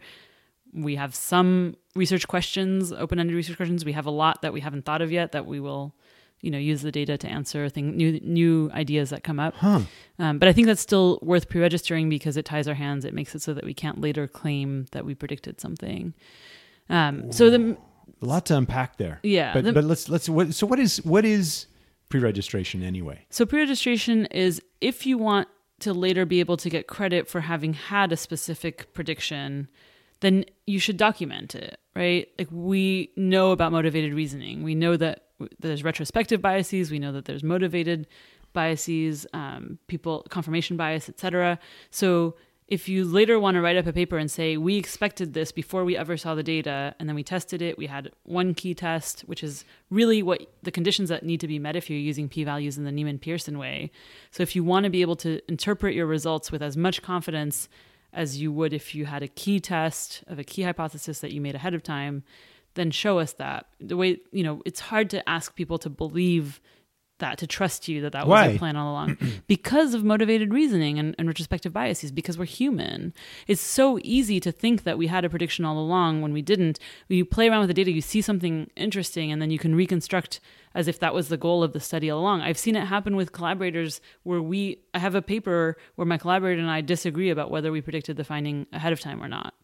We have some research questions, open-ended research questions. We have a lot that we haven't thought of yet that we will, you know, use the data to answer thing new new ideas that come up. Huh. Um, but I think that's still worth pre-registering because it ties our hands. It makes it so that we can't later claim that we predicted something. Um, so the A lot to unpack there. Yeah, But the- but let's let's what so what is what is pre-registration anyway? So pre-registration is if you want to later be able to get credit for having had a specific prediction, then you should document it, right? Like we know about motivated reasoning. We know that there's retrospective biases. We know that there's motivated biases, um, people confirmation bias, etc. So if you later want to write up a paper and say we expected this before we ever saw the data and then we tested it we had one key test which is really what the conditions that need to be met if you're using p-values in the Neyman Pearson way. So if you want to be able to interpret your results with as much confidence as you would if you had a key test of a key hypothesis that you made ahead of time then show us that. The way you know it's hard to ask people to believe that to trust you that that was Why? your plan all along. Because of motivated reasoning and, and retrospective biases because we're human. It's so easy to think that we had a prediction all along when we didn't. You play around with the data you see something interesting and then you can reconstruct as if that was the goal of the study all along. I've seen it happen with collaborators where we i have a paper where my collaborator and i disagree about whether we predicted the finding ahead of time or not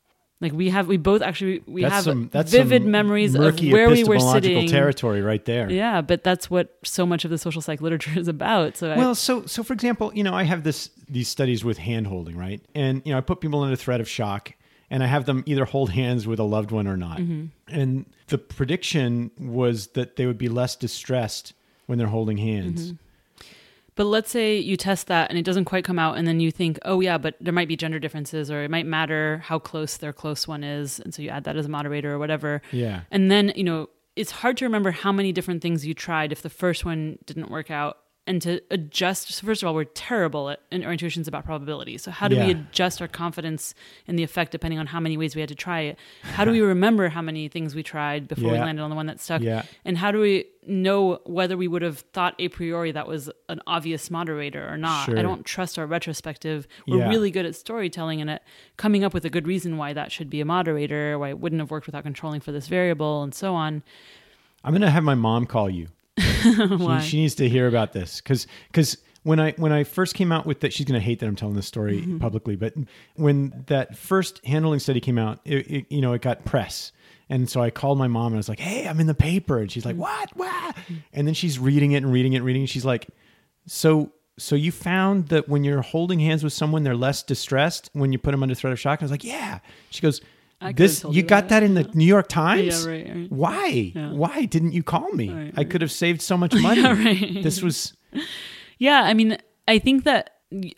like we have we both actually we that's have some vivid memories of where we were sitting territory right there. yeah, but that's what so much of the social psych literature is about. So I, Well, so so for example, you know, I have this these studies with hand holding, right? And you know, I put people in a threat of shock and I have them either hold hands with a loved one or not. Mm-hmm. And the prediction was that they would be less distressed when they're holding hands. Mm-hmm. But let's say you test that and it doesn't quite come out, and then you think, oh yeah, but there might be gender differences, or it might matter how close their close one is, and so you add that as a moderator or whatever. Yeah. And then you know it's hard to remember how many different things you tried if the first one didn't work out and to adjust. So first of all, we're terrible at in our intuitions about probability. So how do we adjust our confidence in the effect depending on how many ways we had to try it? How do we remember how many things we tried before we landed on the one that stuck? Yeah. And how do we know whether we would have thought a priori that was an obvious moderator or not? Sure. I don't trust our retrospective. We're Yeah. really good at storytelling and at coming up with a good reason why that should be a moderator, why it wouldn't have worked without controlling for this variable, and so on. I'm gonna have my mom call you. Why? She, she needs to hear about this because because when I when I first came out with that, she's gonna hate that I'm telling this story Mm-hmm. publicly. But when that first handling study came out, it, it, you know, it got press. And so I called my mom and I was like, "Hey, I'm in the paper," and she's like, "What? What?" And then she's reading it and reading it and reading. it. She's like, "So, so you found that when you're holding hands with someone, they're less distressed when you put them under threat of shock?" And I was like, "Yeah." She goes, I "This you you got that. that in the New York Times? Yeah, right, right. Why? Yeah. Why didn't you call me? Right, I could have saved so much money. right. This was Yeah, I mean, I think that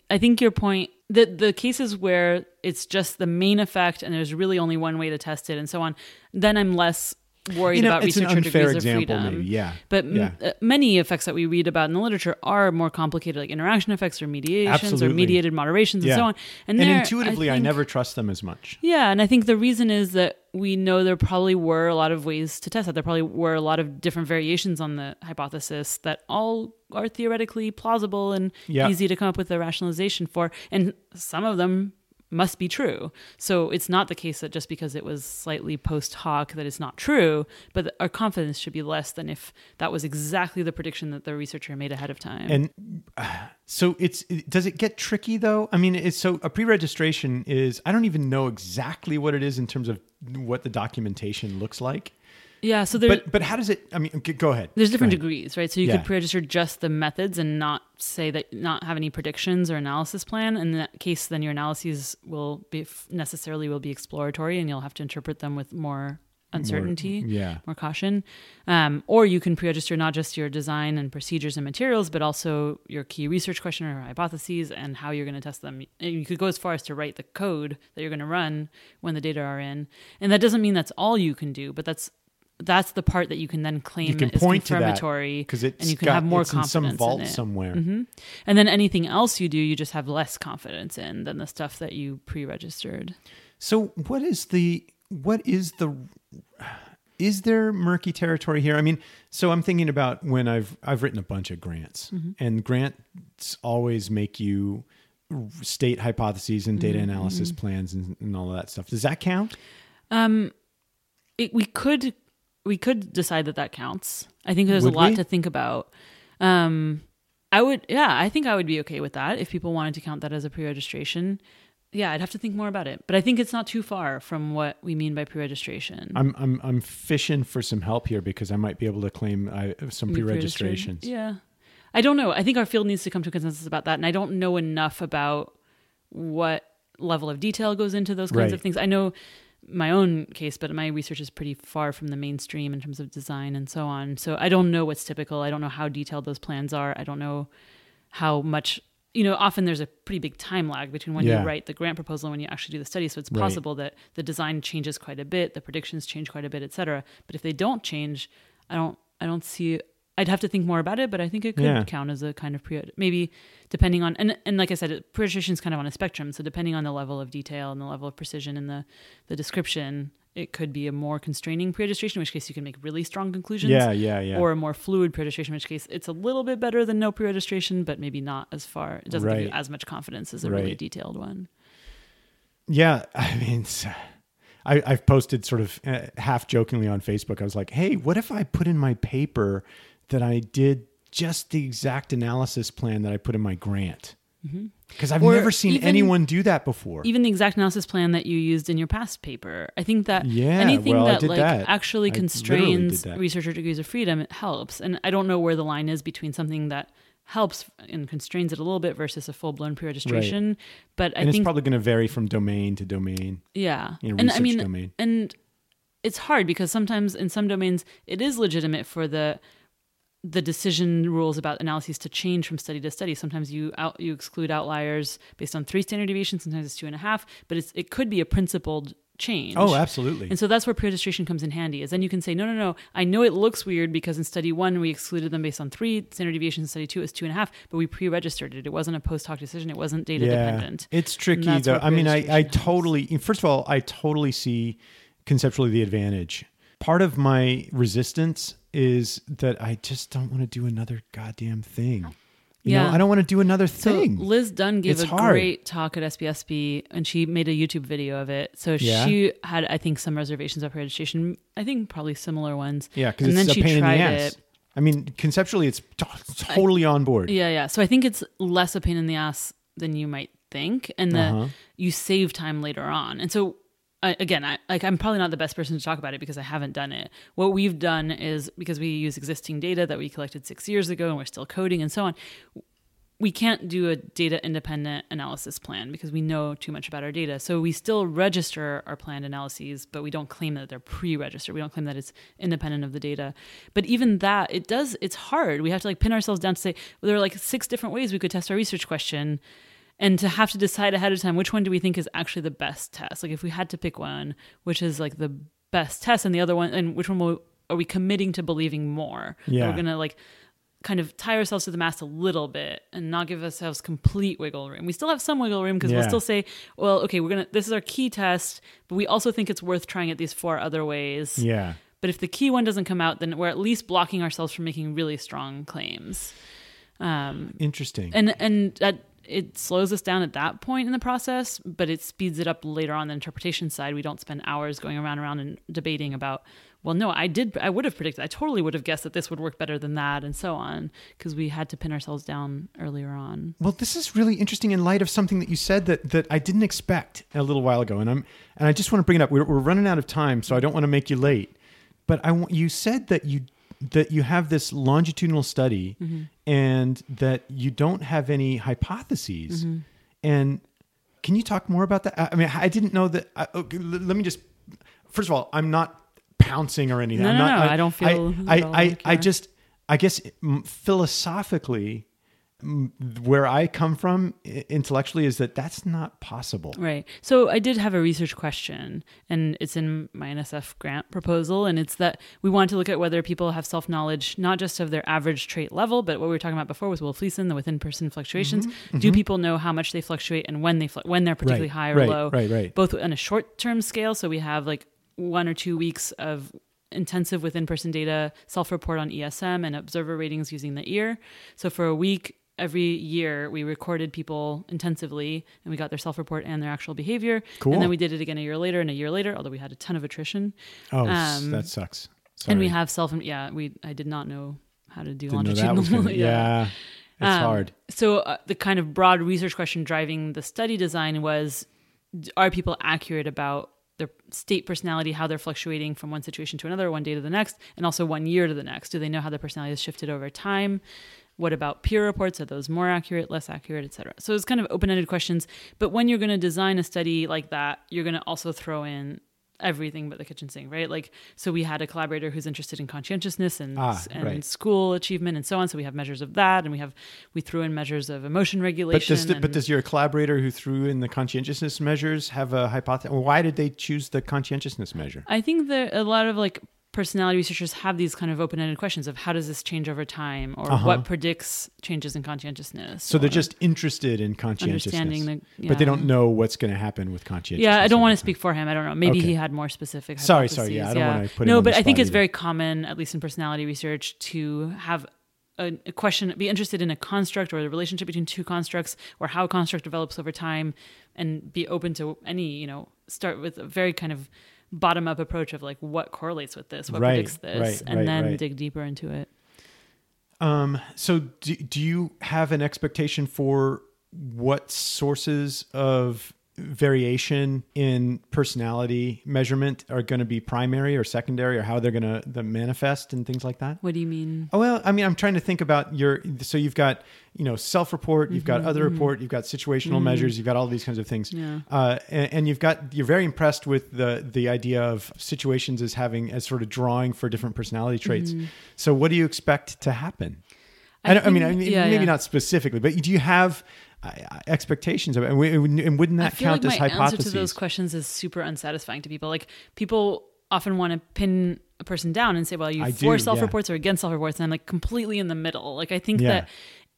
I think your point that the cases where it's just the main effect and there's really only one way to test it and so on, then I'm less worried you know, about researcher degrees example, of freedom. maybe. Yeah, But m- yeah. uh, many effects that we read about in the literature are more complicated, like interaction effects or mediations or mediated moderations and Yeah. so on. And, there, intuitively, I, think- never trust them as much. yeah, and I think the reason is that we know there probably were a lot of ways to test that. There probably were a lot of different variations on the hypothesis that all are theoretically plausible and Yeah. easy to come up with a rationalization for. And some of them must be true. So it's not the case that just because it was slightly post hoc that it's not true, but our confidence should be less than if that was exactly the prediction that the researcher made ahead of time. And uh, so it's it- does it get tricky though? I mean, it's so a pre-registration is I don't even know exactly what it is in terms of what the documentation looks like. Yeah, so there But but how does it? I mean, g- go ahead. There's different ahead. degrees, right? So you Yeah. could pre-register just the methods and not say that not have any predictions or analysis plan. In that case, then your analyses will be necessarily will be exploratory, and you'll have to interpret them with more uncertainty, yeah. more caution. Um, or you can pre-register not just your design and procedures and materials, but also your key research question or hypotheses and how you're going to test them. And you could go as far as to write the code that you're going to run when the data are in, and that doesn't mean that's all you can do, but that's that's the part that you can then claim You can point confirmatory because it's and you can got, have more it's in confidence some vault in somewhere. hmm And then anything else you do, you just have less confidence in than the stuff that you pre-registered. So what is the what is the is there murky territory here? I mean, so I'm thinking about when I've I've written a bunch of grants, and grants always make you state hypotheses and data analysis plans and, and all of that stuff. Does that count? Um, it, we could we could decide that that counts. I think there's Would a lot we? to think about. Um, I would, yeah, I think I would be okay with that if people wanted to count that as a pre-registration. Yeah, I'd have to think more about it, but I think it's not too far from what we mean by pre-registration. I'm I'm I'm fishing for some help here because I might be able to claim I, some pre-registrations. Yeah. I don't know. I think our field needs to come to a consensus about that. And I don't know enough about what level of detail goes into those kinds Right. of things. I know my own case, but my research is pretty far from the mainstream in terms of design and so on. So I don't know what's typical. I don't know how detailed those plans are. I don't know how much you know often there's a pretty big time lag between when Yeah. you write the grant proposal and when you actually do the study so it's Right. possible that the design changes quite a bit the predictions change quite a bit etc but if they don't change i don't i don't see i'd have to think more about it but i think it could Yeah. count as a kind of pre maybe depending on and and like i said pre-registration is kind of on a spectrum so depending on the level of detail and the level of precision in the the description it could be a more constraining pre-registration in which case you can make really strong conclusions Yeah, yeah, yeah. or a more fluid pre-registration, in which case it's a little bit better than no pre-registration, but maybe not as far. It doesn't give you as much confidence as a really detailed one. Yeah, I mean, I, I've posted sort of uh, half jokingly on Facebook. I was like, "Hey, what if I put in my paper that I did just the exact analysis plan that I put in my grant?" Mm-hmm. Because I've Or never seen even- anyone do that before. Even the exact analysis plan that you used in your past paper. I think that Yeah, anything well, that like that. actually constrains researcher degrees of freedom it helps. And I don't know where the line is between something that helps and constrains it a little bit versus a full blown pre-registration. But I and it's probably going to vary from domain to domain. Yeah. you know, and I mean, domain. and it's hard because sometimes in some domains it is legitimate for the the decision rules about analyses to change from study to study. Sometimes you out you exclude outliers based on three standard deviations. Sometimes it's two and a half. But it's it could be a principled change. Oh, absolutely. And so that's where pre-registration comes in handy. Is then you can say, no, no, no. I know it looks weird because in study one we excluded them based on three standard deviations. Study two is two and a half, but we pre-registered it. It wasn't a post hoc decision. It wasn't data dependent. It's tricky though. I mean, I, I helps. totally, first of all, I totally see conceptually the advantage. Part of my resistance is that I just don't want to do another goddamn thing. You know, I don't want to do another thing. So. Liz Dunn gave It's a hard. great talk at SPSP, and she made a YouTube video of it. So Yeah. she had, I think, some reservations of her education. I think probably similar ones. yeah, because then a she pain in the tried ass. it. I mean, conceptually, it's t- totally on board. Yeah, yeah. So I think it's less a pain in the ass than you might think, and that Uh-huh. you save time later on. And so, I, again, I, like I'm probably not the best person to talk about it because I haven't done it. What we've done is because we use existing data that we collected six years ago, and we're still coding and so on. We can't do a data independent analysis plan because we know too much about our data. So we still register our planned analyses, but we don't claim that they're pre-registered. We don't claim that it's independent of the data. But even that, it does. It's hard. We have to like pin ourselves down to say well, there are like six different ways we could test our research question, and to have to decide ahead of time which one do we think is actually the best test. Like if we had to pick one, which is like the best test, and the other one, and which one will, are we committing to believing more? Yeah. we're gonna like kind of tie ourselves to the mast a little bit and not give ourselves complete wiggle room. We still have some wiggle room because Yeah. we'll still say, well, okay, we're going to this is our key test, but we also think it's worth trying it these four other ways. Yeah. But if the key one doesn't come out, then we're at least blocking ourselves from making really strong claims. Um, Interesting. and and that it slows us down at that point in the process, but it speeds it up later on the interpretation side. We don't spend hours going around and around and debating about, well, no, I did, I would have predicted, I totally would have guessed that this would work better than that, and so on, because we had to pin ourselves down earlier on. Well, this is really interesting in light of something that you said that that I didn't expect a little while ago, and I'm and I just want to bring it up. We're, we're running out of time, so I don't want to make you late. But I want you said that you that you have this longitudinal study, and that you don't have any hypotheses. And can you talk more about that? I I mean, I didn't know that. I, okay, l- let me just first of all, I'm not pouncing or anything. No, I'm no, not, no, I don't feel I, I, I, I just, I guess, mm, philosophically, where I come from intellectually is that that's not possible. Right. So I did have a research question, and it's in my NSF grant proposal, and it's that we want to look at whether people have self knowledge, not just of their average trait level, but what we were talking about before with Will Fleeson, the within person fluctuations. Do people know how much they fluctuate and when they fl- when they're particularly Mm-hmm. Right, high or right, low? right, right. Both on a short term scale, so we have like one or two weeks of intensive within person data, self report on ESM, and observer ratings using the ear. So for a week, every year we recorded people intensively and we got their self report and their actual behavior. Cool. And then we did it again a year later and a year later, although we had a ton of attrition. Oh, Um, that sucks. And we have self, yeah, we, I did not know how to do Didn't longitudinal. gonna, yeah. it's Um, hard. So uh, the kind of broad research question driving the study design was: d- Are people accurate about their state personality, how they're fluctuating from one situation to another, one day to the next, and also one year to the next? Do they know how their personality has shifted over time? What about peer reports? Are those more accurate, less accurate, et cetera? So it's kind of open-ended questions. But when you're going to design a study like that, you're going to also throw in everything but the kitchen sink, right? Like, so we had a collaborator who's interested in conscientiousness and Ah, and right. school achievement and so on. So we have measures of that, and we have we threw in measures of emotion But regulation. does, the, but does your collaborator who threw in the conscientiousness measures have a hypothesis? Why did they choose the conscientiousness measure? I think that a lot of like personality researchers have these kind of open-ended questions of how does this change over time, or Uh-huh. what predicts changes in conscientiousness. So they're just interested in conscientiousness, understanding the, but they don't know what's going to happen with conscientiousness. Yeah, I don't want to speak for him. I don't know. Maybe Okay. he had more specific. Sorry, sorry, yeah, I don't hypotheses. wanna put No, but I think it's either. very common, at least in personality research, to have a, a question, be interested in a construct or the relationship between two constructs, or how a construct develops over time, and be open to any. You know, start with a very kind of bottom up approach of like what correlates with this, what Right, predicts this, right, and right, then dig deeper into it. Um, so do, do you have an expectation for what sources of variation in personality measurement are going to be primary or secondary or how they're going to the manifest and things like that? What do you mean? Oh, well, I mean, I'm trying to think about your. So you've got, you know, self-report, you've Mm-hmm, got other report, you've got situational measures, you've got all these kinds of things. Yeah. Uh, and, and you've got, you're very impressed with the the idea of situations as having as sort of drawing for different personality traits. Mm-hmm. So what do you expect to happen? I, don't, I mean, I mean yeah, maybe yeah. not specifically, but do you have Uh, expectations of it? And, we- and wouldn't that I feel count like as my hypotheses? answer to those questions is super unsatisfying to people. Like people often want to pin a person down and say, "Well, are you I for do, self-reports or against self-reports?" And I'm like completely in the middle. Like I think Yeah. that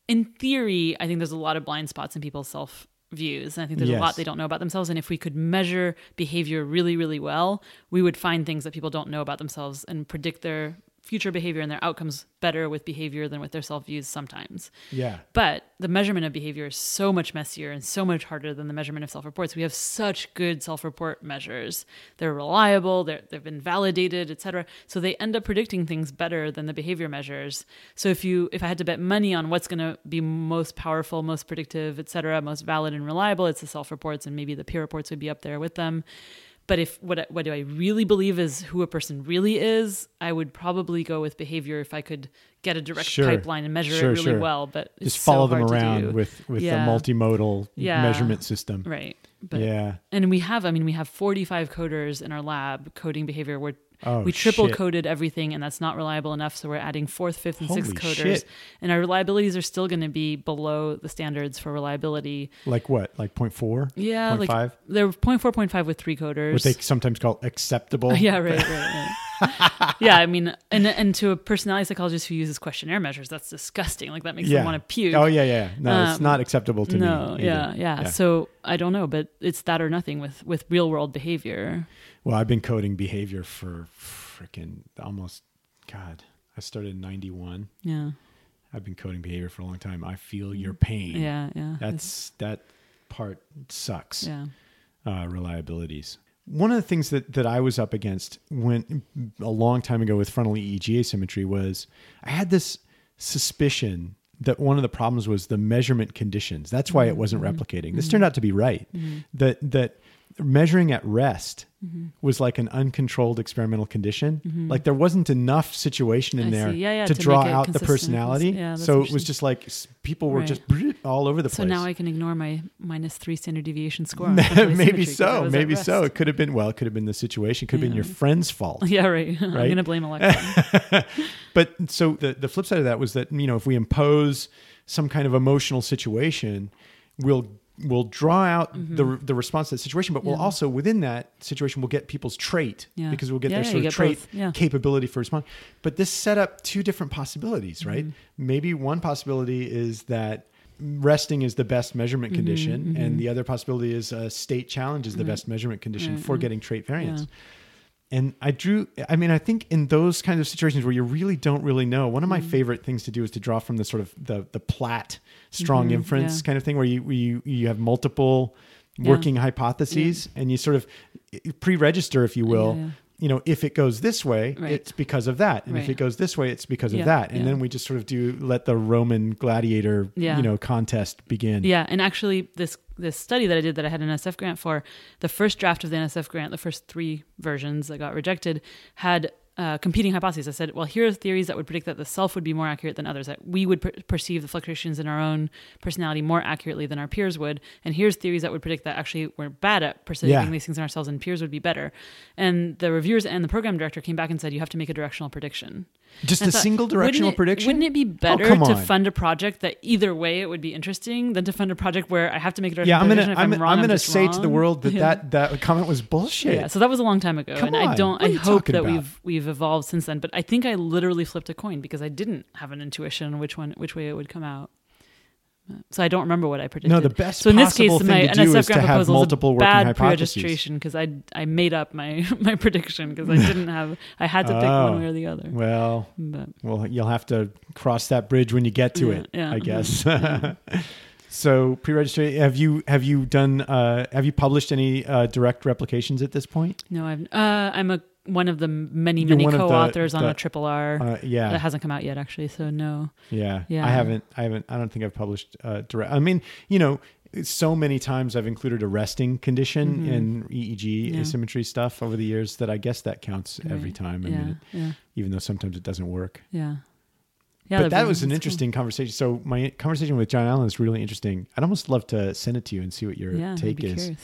in theory, I think there's a lot of blind spots in people's self views. And I think there's a lot they don't know about themselves. And if we could measure behavior really, really well, we would find things that people don't know about themselves and predict their future behavior and their outcomes better with behavior than with their self views sometimes. yeah. But the measurement of behavior is so much messier and so much harder than the measurement of self reports. We have such good self report measures. They're reliable, they're, they've been validated, et cetera. So they end up predicting things better than the behavior measures. So if you if I had to bet money on what's going to be most powerful, most predictive, et cetera, most valid and reliable, it's the self reports and maybe the peer reports would be up there with them. But if what what do I really believe is who a person really is, I would probably go with behavior if I could get a direct Sure. pipeline and measure Sure, it really sure. well. But it's Just follow so them around with with Yeah. a multimodal Yeah. measurement system. right. But yeah. and we have, I mean, we have 45 coders in our lab coding behavior. We're Oh, we triple shit. coded everything, and that's not reliable enough. So we're adding fourth, fifth, and sixth coders, shit. and our reliabilities are still going to be below the standards for reliability. Like what? Like 0.4? Yeah, like 0.5? they're 0.4, 0.5 with three coders. What they sometimes call acceptable. yeah, right, right, right. yeah, I mean, and and to a personality psychologist who uses questionnaire measures, that's disgusting. Like that makes Yeah. them want to puke. Oh yeah, yeah. No, it's Um, not acceptable to no, me. No, yeah, either. yeah, So I don't know, but it's that or nothing with with real world behavior. Well, I've been coding behavior for freaking almost God. I started in 91. Yeah, I've been coding behavior for a long time. I feel your pain. Mm. yeah, yeah. That's that part sucks. yeah. uh, reliabilities. One of the things that, that I was up against when a long time ago with frontal EEG asymmetry was I had this suspicion that one of the problems was the measurement conditions. That's why it wasn't Mm-hmm. replicating. This turned out to be right. That that measuring at rest Mm-hmm. was like an uncontrolled experimental condition. Like there wasn't enough situation in I there. Yeah, yeah, to, to draw out the personality. Yeah, so it was just like people were Right. just all over the So place. So now I can ignore my minus three standard deviation score. maybe asymmetry 'cause I so. Maybe so. It could have been well. It could have been the situation. Could have been your friend's fault. Yeah, right. right? I'm gonna blame Alexa. But so the the flip side of that was that you know if we impose some kind of emotional situation, we'll we'll draw out the the response to that situation, but we'll Mm-hmm. Also within that situation we'll get people's trait Yeah. because we'll get Yeah, their yeah, sort of trait. Yeah. capability for response. But this set up two different possibilities, right? Mm-hmm. Maybe one possibility is that resting is the best measurement Mm-hmm, condition and the other possibility is a state challenge is the best measurement condition for getting trait variance Yeah. And I drew, I mean, I think in those kinds of situations where you really don't really know, one of Mm-hmm. my favorite things to do is to draw from the sort of the, the Platt strong Mhm, inference yeah. kind of thing where you, where you, you have multiple Yeah. working hypotheses and you sort of pre-register, if you will, Yeah, yeah. You know, if it goes this way, Right. it's because of that. And if it goes this way, it's because of that. And yeah. then we just sort of do let the Roman gladiator, Yeah. you know, contest begin. Yeah, and actually, this this study that I did that I had an NSF grant for, the first draft of the NSF grant, the first three versions that got rejected, had uh, competing hypotheses. I said, well, here are theories that would predict that the self would be more accurate than others, that we would per- perceive the fluctuations in our own personality more accurately than our peers would. And here's theories that would predict that actually we're bad at perceiving Yeah. these things in ourselves and peers would be better. And the reviewers and the program director came back and said, you have to make a directional prediction. Just And a thought, single directional wouldn't it- prediction. Wouldn't it be better come to fund a project that either way it would be interesting than to fund a project where I have to make a directional yeah, I'm gonna if I'm, I'm, wrong, I'm gonna say to the world that Yeah. that that comment was bullshit. Yeah, so that was a long time ago, Come and on, I don't. I hope that about? we've we've evolved since then. But I think I literally flipped a coin because I didn't have an intuition on which one which way it would come out. So I don't remember what I predicted. No, the best so in this case, my thing to do NSF is to grant have proposal multiple is bad pre-registration because I I made up my my prediction because I didn't have I had to pick Oh. one way or the other. Well, But well, you'll have to cross that bridge when you get to Yeah, it, yeah, I guess. so pre-registration, have you have you done uh, have you published any uh, direct replications at this point? no, I've uh, I'm a one of the many many of the- co-authors on the- a triple R. Uh, yeah, that hasn't come out yet, actually. So no. yeah, Yeah. I haven't, I haven't, I don't think I've published uh, direct. I mean, you know, so many times I've included a resting condition Mhm. in EEG Yeah. asymmetry stuff over the years that I guess that counts every time. I yeah, mean, it, yeah, even though sometimes it doesn't work. yeah, yeah. but that was an that's cool. interesting conversation. So my conversation with John Allen is really interesting. I'd almost love to send it to you and see what your Yeah, take be is. curious.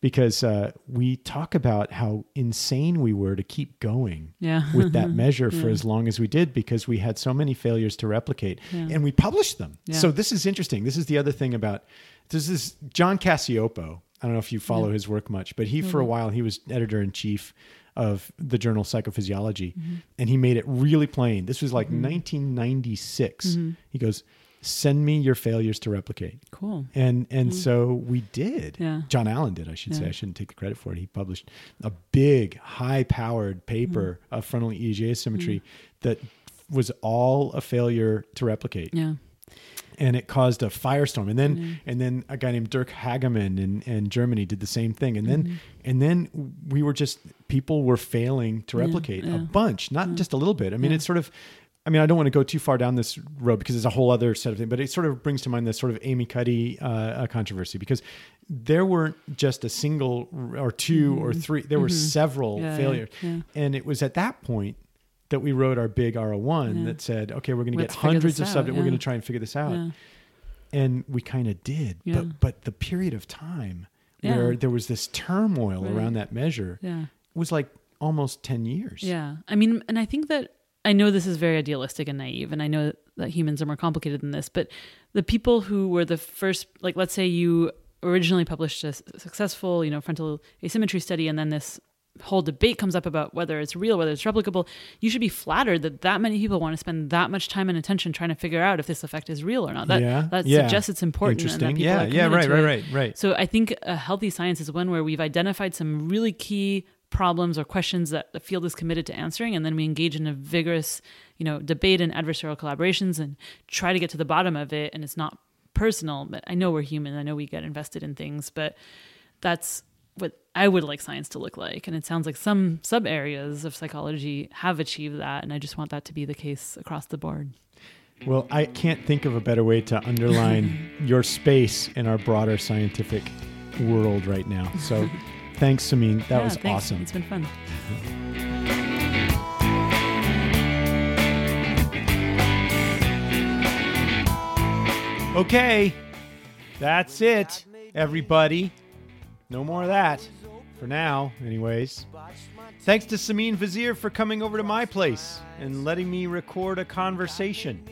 Because uh, we talk about how insane we were to keep going Yeah. with that measure for as long as we did because we had so many failures to replicate and we published them. Yeah. So this is interesting. This is the other thing about this is John Cacioppo. I don't know if you follow his work much, but he for a while he was editor in chief of the journal Psychophysiology mm-hmm. and he made it really plain. This was like mm-hmm. 1996. Mm-hmm. He goes, "Send me your failures to replicate." Cool. and and so we did. Yeah. John Allen did. I should say. I shouldn't take the credit for it. He published a big, high-powered paper Mm. of frontal EEG asymmetry that was all a failure to replicate, Yeah. and it caused a firestorm. And then and then a guy named Dirk Hagemann in, in Germany did the same thing. And then Mm-hmm. and then we were just people were failing to replicate a yeah. bunch, not just a little bit. I mean, it's sort of. I mean, I don't want to go too far down this road because it's a whole other set of things, but it sort of brings to mind this sort of Amy Cuddy uh, controversy because there weren't just a single or 2 or three, there were several Mm-hmm. Yeah, yeah, failures. yeah. And it was at that point that we wrote our big RO1 that said, okay, we're going to get hundreds of subjects. We're going to try and figure this out. Yeah. And we kind of did. Yeah. But, but the period of time Yeah. where there was this turmoil Right. around that measure Yeah. was like almost 10 years. Yeah. I mean, and I think that I know this is very idealistic and naive, and I know that humans are more complicated than this, but the people who were the first, like, let's say you originally published a successful, you know, frontal asymmetry study, and then this whole debate comes up about whether it's real, whether it's replicable, you should be flattered that that many people want to spend that much time and attention trying to figure out if this effect is real or not. That, Yeah, that yeah. suggests it's important. and that Interesting. people Yeah, yeah, right, right, right, right. So I think a healthy science is one where we've identified some really key problems or questions that the field is committed to answering, and then we engage in a vigorous, you know, debate and adversarial collaborations and try to get to the bottom of it. And it's not personal, but I know we're human. I know we get invested in things, but that's what I would like science to look like. And it sounds like some sub areas of psychology have achieved that, and I just want that to be the case across the board. Well, I can't think of a better way to underline your space in our broader scientific world right now. So thanks, Simine. That Yeah, was thanks. awesome. It's been fun. Okay, that's it, everybody. No more of that. For now, anyways. Thanks to Simine Vazire for coming over to my place and letting me record a conversation.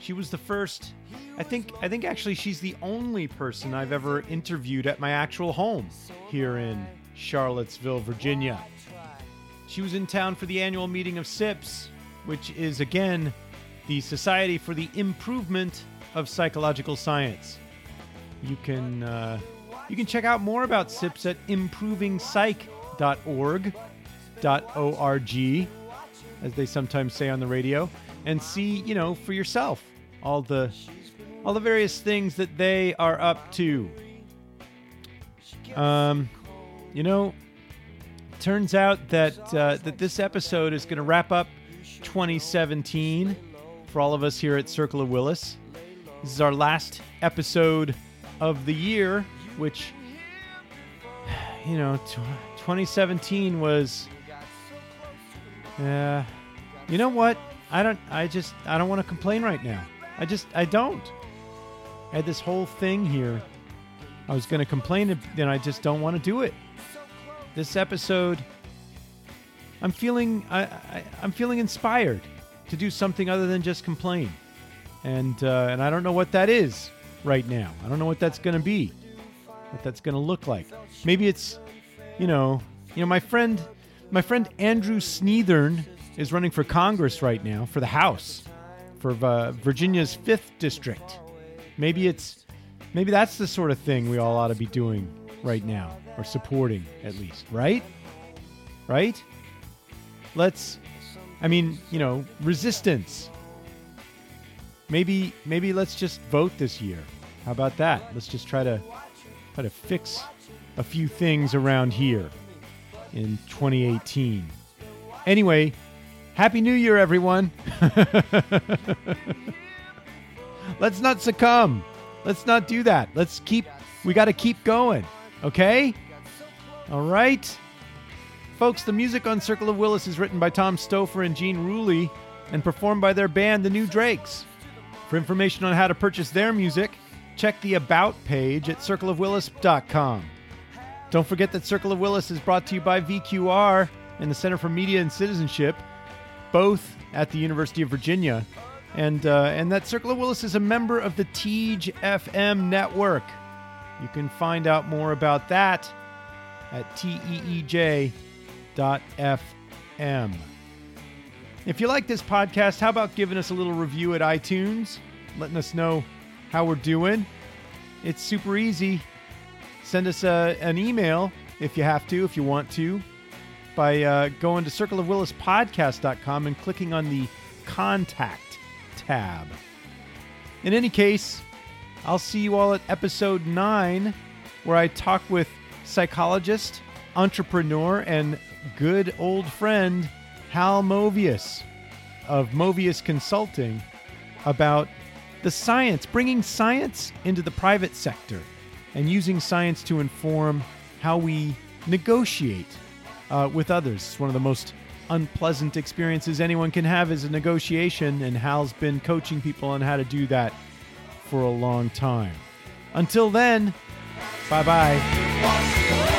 She was the first I think I think actually she's the only person I've ever interviewed at my actual home here in Charlottesville, Virginia. She was in town for the annual meeting of SIPS, which is again the Society for the Improvement of Psychological Science. You can uh, you can check out more about SIPS at improvingpsych.org .org, as they sometimes say on the radio, and see you know for yourself all the all the various things that they are up to. Um, you know, turns out that uh, that this episode is going to wrap up 2017 for all of us here at Circle of Willis. This is our last episode of the year, which you know, tw 2017 was. Uh, you know what? I don't. I just. I don't want to complain right now. I just. I don't. I had this whole thing here. I was going to complain, and I just don't want to do it. This episode, I'm feeling. I, I, I'm feeling inspired to do something other than just complain, and uh, and I don't know what that is right now. I don't know what that's going to be, what that's going to look like. Maybe it's, you know, you know, my friend, my friend Andrew Sneathern is running for Congress right now for the House, for uh, Virginia's fifth district. Maybe it's, maybe that's the sort of thing we all ought to be doing right now, or supporting at least, right? Right? Let's, I mean, you know, resistance. Maybe, maybe let's just vote this year. How about that? Let's just try to try to fix a few things around here in 2018. Anyway, Happy New Year, everyone. Let's not succumb. Let's not do that. Let's keep, we got to keep going. Okay? All right? Folks, the music on Circle of Willis is written by Tom Stouffer and Gene Ruley and performed by their band, The New Drakes. For information on how to purchase their music, check the About page at circleofwillis.com. Don't forget that Circle of Willis is brought to you by VQR and the Center for Media and Citizenship, both at the University of Virginia. And, uh, and that Circle of Willis is a member of the Teej FM network. You can find out more about that at teej.fm. If you like this podcast, how about giving us a little review at iTunes, letting us know how we're doing? It's super easy. Send us a, an email if you have to, if you want to, by uh, going to circleofwillispodcast.com and clicking on the contact tab. In any case, I'll see you all at episode 9, where I talk with psychologist, entrepreneur, and good old friend Hal Movius of Movius Consulting about the science, bringing science into the private sector and using science to inform how we negotiate uh, with others. It's one of the most unpleasant experiences anyone can have is a negotiation, and Hal's been coaching people on how to do that for a long time. Until then, bye bye.